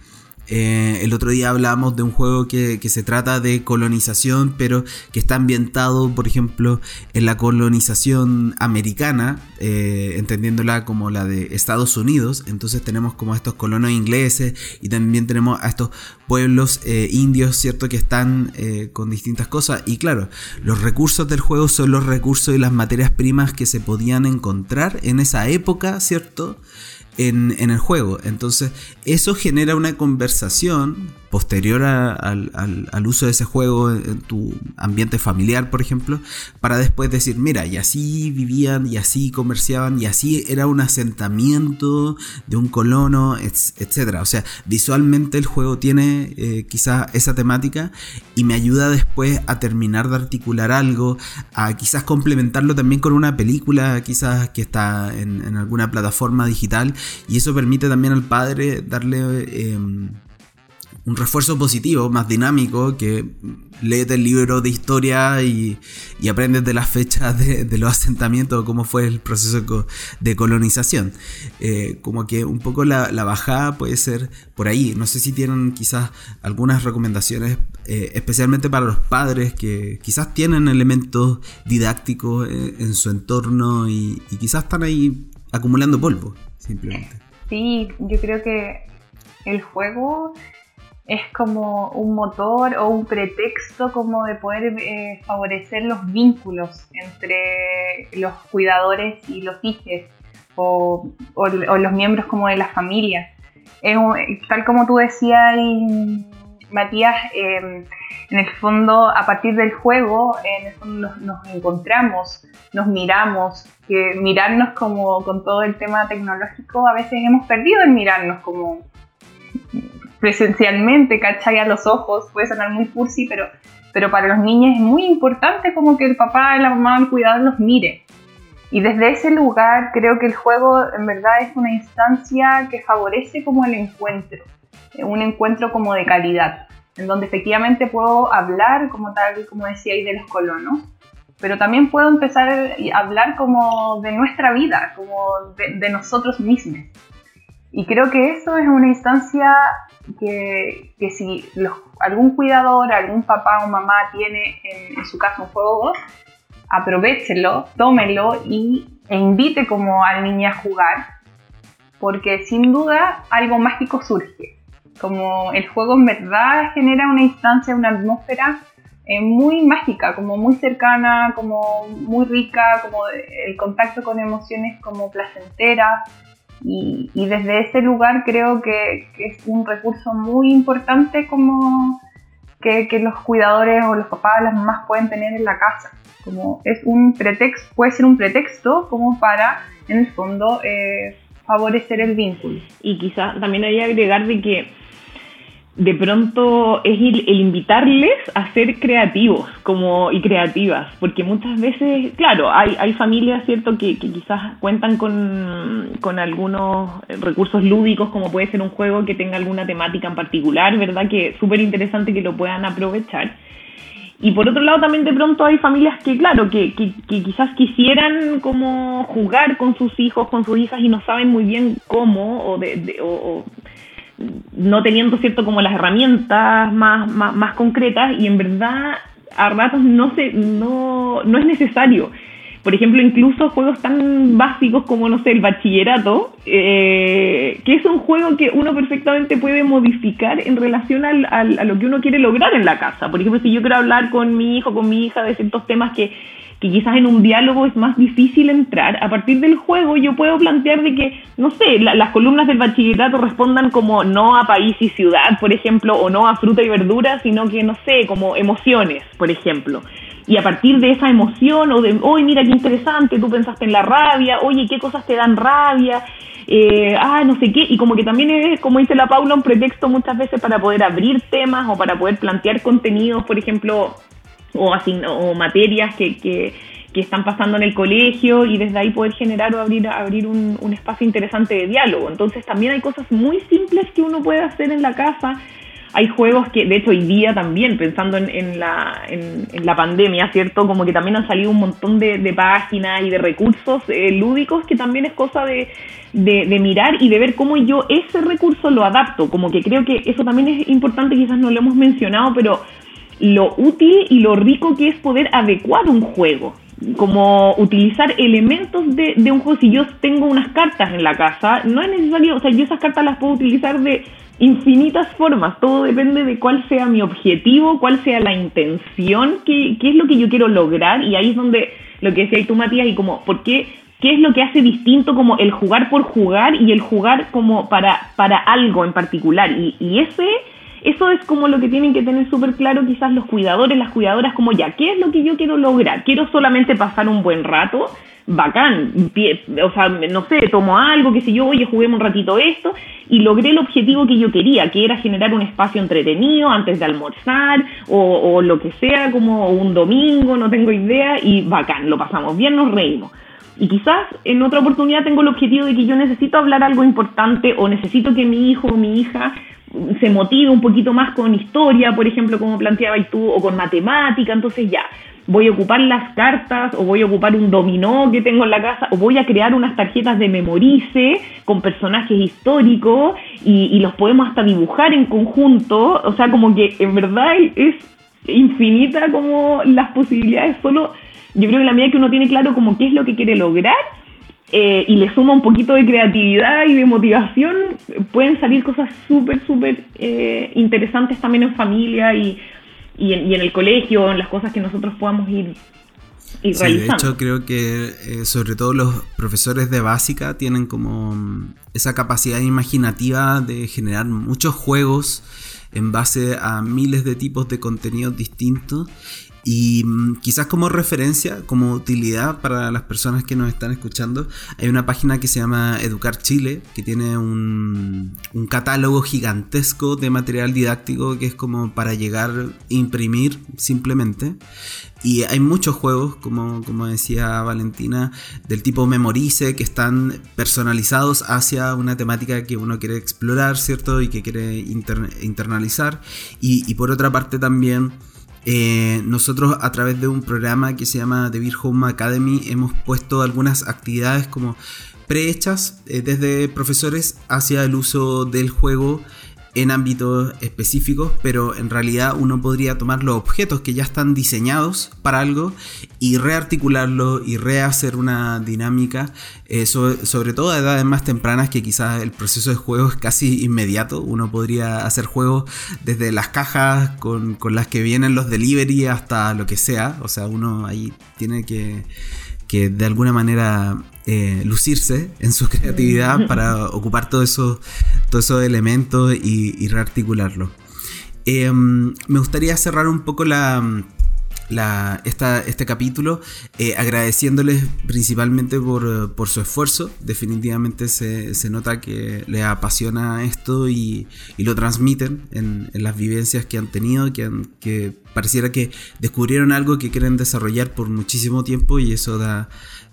Eh, el otro día hablamos de un juego que, se trata de colonización, pero que está ambientado, por ejemplo, en la colonización americana, eh, entendiéndola como la de Estados Unidos. Entonces tenemos como a estos colonos ingleses y también tenemos a estos pueblos eh, indios, ¿cierto? Que están con distintas cosas. Y claro, los recursos del juego son los recursos y las materias primas que se podían encontrar en esa época, ¿cierto? En, el juego. Entonces, eso genera una conversación posterior al, uso de ese juego en tu ambiente familiar, por ejemplo, para después decir, mira, y así vivían, y así comerciaban, y así era un asentamiento de un colono, etc. O sea, visualmente el juego tiene eh, quizás esa temática y me ayuda después a terminar de articular algo, a quizás complementarlo también con una película, quizás que está en, alguna plataforma digital, y eso permite también al padre darle... Em, un refuerzo positivo, más dinámico, que lees el libro de historia y, y aprendes de las fechas de, los asentamientos, cómo fue el proceso de colonización. Eh, como que un poco la, bajada puede ser por ahí. No sé si tienen quizás algunas recomendaciones, eh, especialmente para los padres que quizás tienen elementos didácticos eh, en, su entorno y, y quizás están ahí acumulando polvo, simplemente. Sí, yo creo que el juego es como un motor o un pretexto como de poder eh, favorecer los vínculos entre los cuidadores y los hijos o, los miembros como de la familia. tal como tú decías, Matías, em, en el fondo, a partir del juego, en el fondo nos, encontramos, nos miramos, que mirarnos como con todo el tema tecnológico, a veces hemos perdido el mirarnos como presencialmente, ¿cachai? A los ojos, puede sonar muy cursi, pero, pero para los niños es muy importante como que el papá, la mamá, el cuidador los mire. Y desde ese lugar creo que el juego en verdad es una instancia que favorece como el encuentro, un encuentro como de calidad en donde efectivamente puedo hablar, como tal, como decía ahí, de los colonos, pero también puedo empezar a hablar como de nuestra vida, como de, nosotros mismos. Y creo que eso es una instancia que, que si algún cuidador, algún papá o mamá tiene en, su casa un juego 2, aprovechelo, tómelo y, e invite como al niño a jugar, porque sin duda algo mágico surge. Como el juego en verdad genera una instancia, una atmósfera eh, muy mágica, como muy cercana, como muy rica, como el contacto con emociones como placentera. Y, desde ese lugar creo que, es un recurso muy importante como que, los cuidadores o los papás, las mamás pueden tener en la casa. Como es un pretexto, puede ser un pretexto como para, en el fondo, eh, favorecer el vínculo. Y quizá también hay que agregar de que de pronto es el, invitarles a ser creativos como y creativas, porque muchas veces, claro, hay, hay familias, ¿cierto?, que, quizás cuentan con, con, algunos recursos lúdicos, como puede ser un juego que tenga alguna temática en particular, ¿verdad?, que es súper interesante que lo puedan aprovechar. Y por otro lado también de pronto hay familias que, claro, que, que, quizás quisieran como jugar con sus hijos, con sus hijas y no saben muy bien cómo o, de, o no teniendo cierto como las herramientas más, más, concretas y en verdad a ratos no se no, no es necesario. Por ejemplo incluso juegos tan básicos como no sé el bachillerato eh, que es un juego que uno perfectamente puede modificar en relación al, al, a lo que uno quiere lograr en la casa. Por ejemplo si yo quiero hablar con mi hijo con mi hija de ciertos temas que que quizás en un diálogo es más difícil entrar, a partir del juego yo puedo plantear de que, no sé, las columnas del bachillerato respondan como no a país y ciudad, por ejemplo, o no a fruta y verdura, sino que, no sé, como emociones, por ejemplo. Y a partir de esa emoción, o de, oye, mira qué interesante, tú pensaste en la rabia, oye, qué cosas te dan rabia, eh, ah, no sé qué, y como que también es, como dice la Paula, un pretexto muchas veces para poder abrir temas o para poder plantear contenidos, por ejemplo, o, o materias que, que, están pasando en el colegio y desde ahí poder generar o abrir, abrir un, un, espacio interesante de diálogo. Entonces también hay cosas muy simples que uno puede hacer en la casa. Hay juegos que, de hecho, hoy día también, pensando en, la, en, la pandemia, ¿cierto? Como que también han salido un montón de, de páginas y de recursos eh, lúdicos que también es cosa de, de, de, mirar y de ver cómo yo ese recurso lo adapto. Como que creo que eso también es importante, quizás no lo hemos mencionado, pero lo útil y lo rico que es poder adecuar un juego. Como utilizar elementos de, un juego. Si yo tengo unas cartas en la casa, no es necesario, o sea, yo esas cartas las puedo utilizar de infinitas formas. Todo depende de cuál sea mi objetivo, cuál sea la intención, qué, es lo que yo quiero lograr. Y ahí es donde lo que decía tú, Matías, y como, ¿por qué? ¿Qué es lo que hace distinto como el jugar por jugar y el jugar como para, para algo en particular? Y ese eso es como lo que tienen que tener súper claro quizás los cuidadores, las cuidadoras, como ya, ¿qué es lo que yo quiero lograr? ¿Quiero solamente pasar un buen rato? Bacán, o sea, no sé, tomo algo, que sé yo, oye, juguemos un ratito esto, y logré el objetivo que yo quería, que era generar un espacio entretenido antes de almorzar, o, o lo que sea, como un domingo, no tengo idea, y bacán, lo pasamos bien, nos reímos. Y quizás en otra oportunidad tengo el objetivo de que yo necesito hablar algo importante o necesito que mi hijo o mi hija se motive un poquito más con historia, por ejemplo, como planteabas tú, o con matemática, entonces ya, voy a ocupar las cartas o voy a ocupar un dominó que tengo en la casa o voy a crear unas tarjetas de memorice con personajes históricos y, los podemos hasta dibujar en conjunto, o sea, como que en verdad es infinita como las posibilidades, solo yo creo que la medida que uno tiene claro como qué es lo que quiere lograr, eh, y le suma un poquito de creatividad y de motivación, pueden salir cosas súper, súper eh, interesantes también en familia y, y, en, el colegio, en las cosas que nosotros podamos ir, ir sí, De hecho, creo que eh, sobre todo los profesores de básica tienen como mm, esa capacidad imaginativa de generar muchos juegos en base a miles de tipos de contenidos distintos y mm, quizás como referencia, como utilidad para las personas que nos están escuchando, hay una página que se llama Educar Chile, que tiene un, catálogo gigantesco de material didáctico que es como para llegar e imprimir simplemente. Y hay muchos juegos, como, como decía Valentina, del tipo Memorice, que están personalizados hacia una temática que uno quiere explorar, ¿cierto? Y que quiere internalizar. Y por otra parte también eh, nosotros a través de un programa que se llama The Beer Home Academy hemos puesto algunas actividades como prehechas eh, desde profesores hacia el uso del juego en ámbitos específicos, pero en realidad uno podría tomar los objetos que ya están diseñados para algo y rearticularlo y rehacer una dinámica, eh, sobre, todo a edades más tempranas que quizás el proceso de juego es casi inmediato, uno podría hacer juegos desde las cajas con, con las que vienen los delivery hasta lo que sea, o sea, uno ahí tiene que que de alguna manera eh, lucirse en su creatividad para ocupar todos esos, todos esos elementos y, rearticularlos. Em, me gustaría cerrar un poco la, este capítulo eh, agradeciéndoles principalmente por, su esfuerzo. Definitivamente se, nota que les apasiona esto y, lo transmiten en, las vivencias que han tenido, que, que pareciera que descubrieron algo que quieren desarrollar por muchísimo tiempo y eso da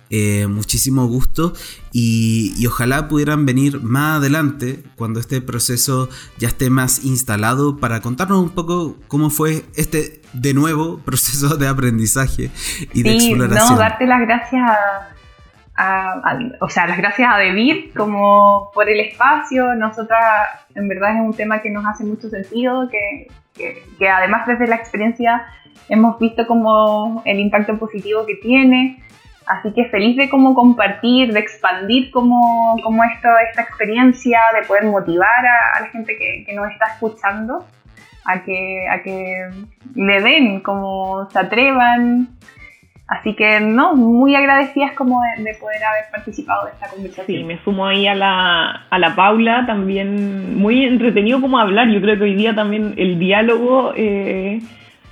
eh, muchísimo gusto y, ojalá pudieran venir más adelante cuando este proceso ya esté más instalado para contarnos un poco cómo fue este de nuevo proceso de aprendizaje y de exploración. No, darte las gracias a, o sea, las gracias a David como por el espacio. Nosotras, en verdad, es un tema que nos hace mucho sentido, que, que, que además desde la experiencia hemos visto como el impacto positivo que tiene. Así que feliz de cómo compartir, de expandir como, como esto, esta experiencia, de poder motivar a, la gente que, que, nos está escuchando a que, a que le den, como se atrevan. Así que no, muy agradecidas como de, poder haber participado de esta conversación. Sí, me sumo ahí a la, a la Paula, también muy entretenido como hablar. Yo creo que hoy día también el diálogo... Eh,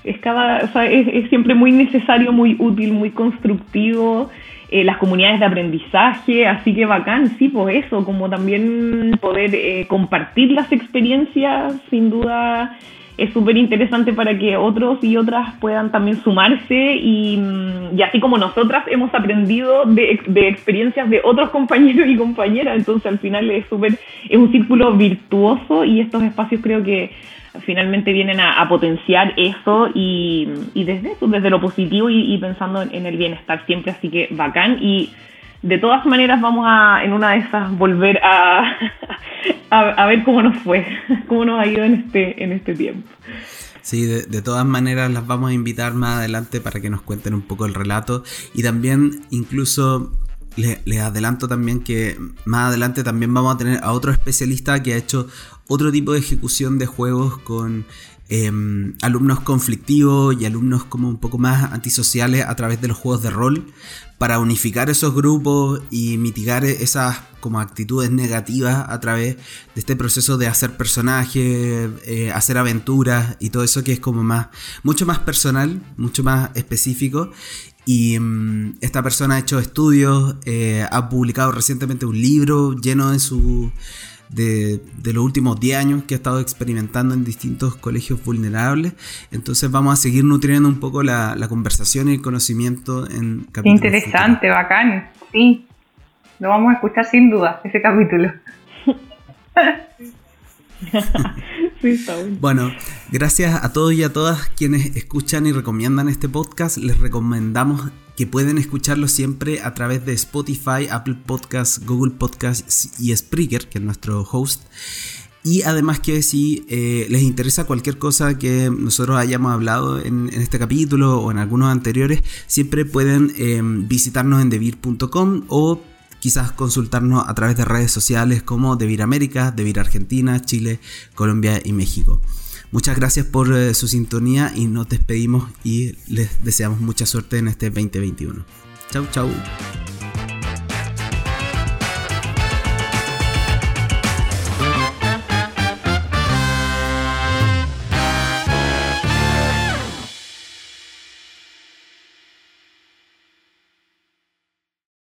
es, cada, es, siempre muy necesario, muy útil, muy constructivo. Eh, las comunidades de aprendizaje, así que bacán, sí, pues eso, como también poder eh, compartir las experiencias, sin duda es súper interesante para que otros y otras puedan también sumarse y, y así como nosotras hemos aprendido de, de, experiencias de otros compañeros y compañeras, entonces al final es súper, es un círculo virtuoso y estos espacios creo que finalmente vienen a, potenciar eso y, desde eso, desde lo positivo y, pensando en, el bienestar siempre, así que bacán y de todas maneras vamos a en una de esas volver a, a, ver cómo nos fue, cómo nos ha ido en este, en este tiempo. Sí, de, todas maneras las vamos a invitar más adelante para que nos cuenten un poco el relato y también incluso les, adelanto también que más adelante también vamos a tener a otro especialista que ha hecho otro tipo de ejecución de juegos con em, alumnos conflictivos y alumnos como un poco más antisociales a través de los juegos de rol para unificar esos grupos y mitigar esas como actitudes negativas a través de este proceso de hacer personajes, eh, hacer aventuras y todo eso que es como más mucho más personal, mucho más específico. Y em, esta persona ha hecho estudios, eh, ha publicado recientemente un libro lleno de su de, los últimos 10 años que ha estado experimentando en distintos colegios vulnerables. Entonces vamos a seguir nutriendo un poco la, conversación y el conocimiento en capítulos. Interesante, bacán. Sí, lo vamos a escuchar sin duda, ese capítulo. bueno, gracias a todos y a todas quienes escuchan y recomiendan este podcast. Les recomendamos que pueden escucharlo siempre a través de Spotify, Apple Podcasts, Google Podcasts y Spreaker, que es nuestro host. Y además que si eh, les interesa cualquier cosa que nosotros hayamos hablado en, este capítulo o en algunos anteriores, siempre pueden em, visitarnos en devir.com o quizás consultarnos a través de redes sociales como Devir América, Devir Argentina, Chile, Colombia y México. Muchas gracias por eh, su sintonía y nos despedimos y les deseamos mucha suerte en este 2021. Chau, chau.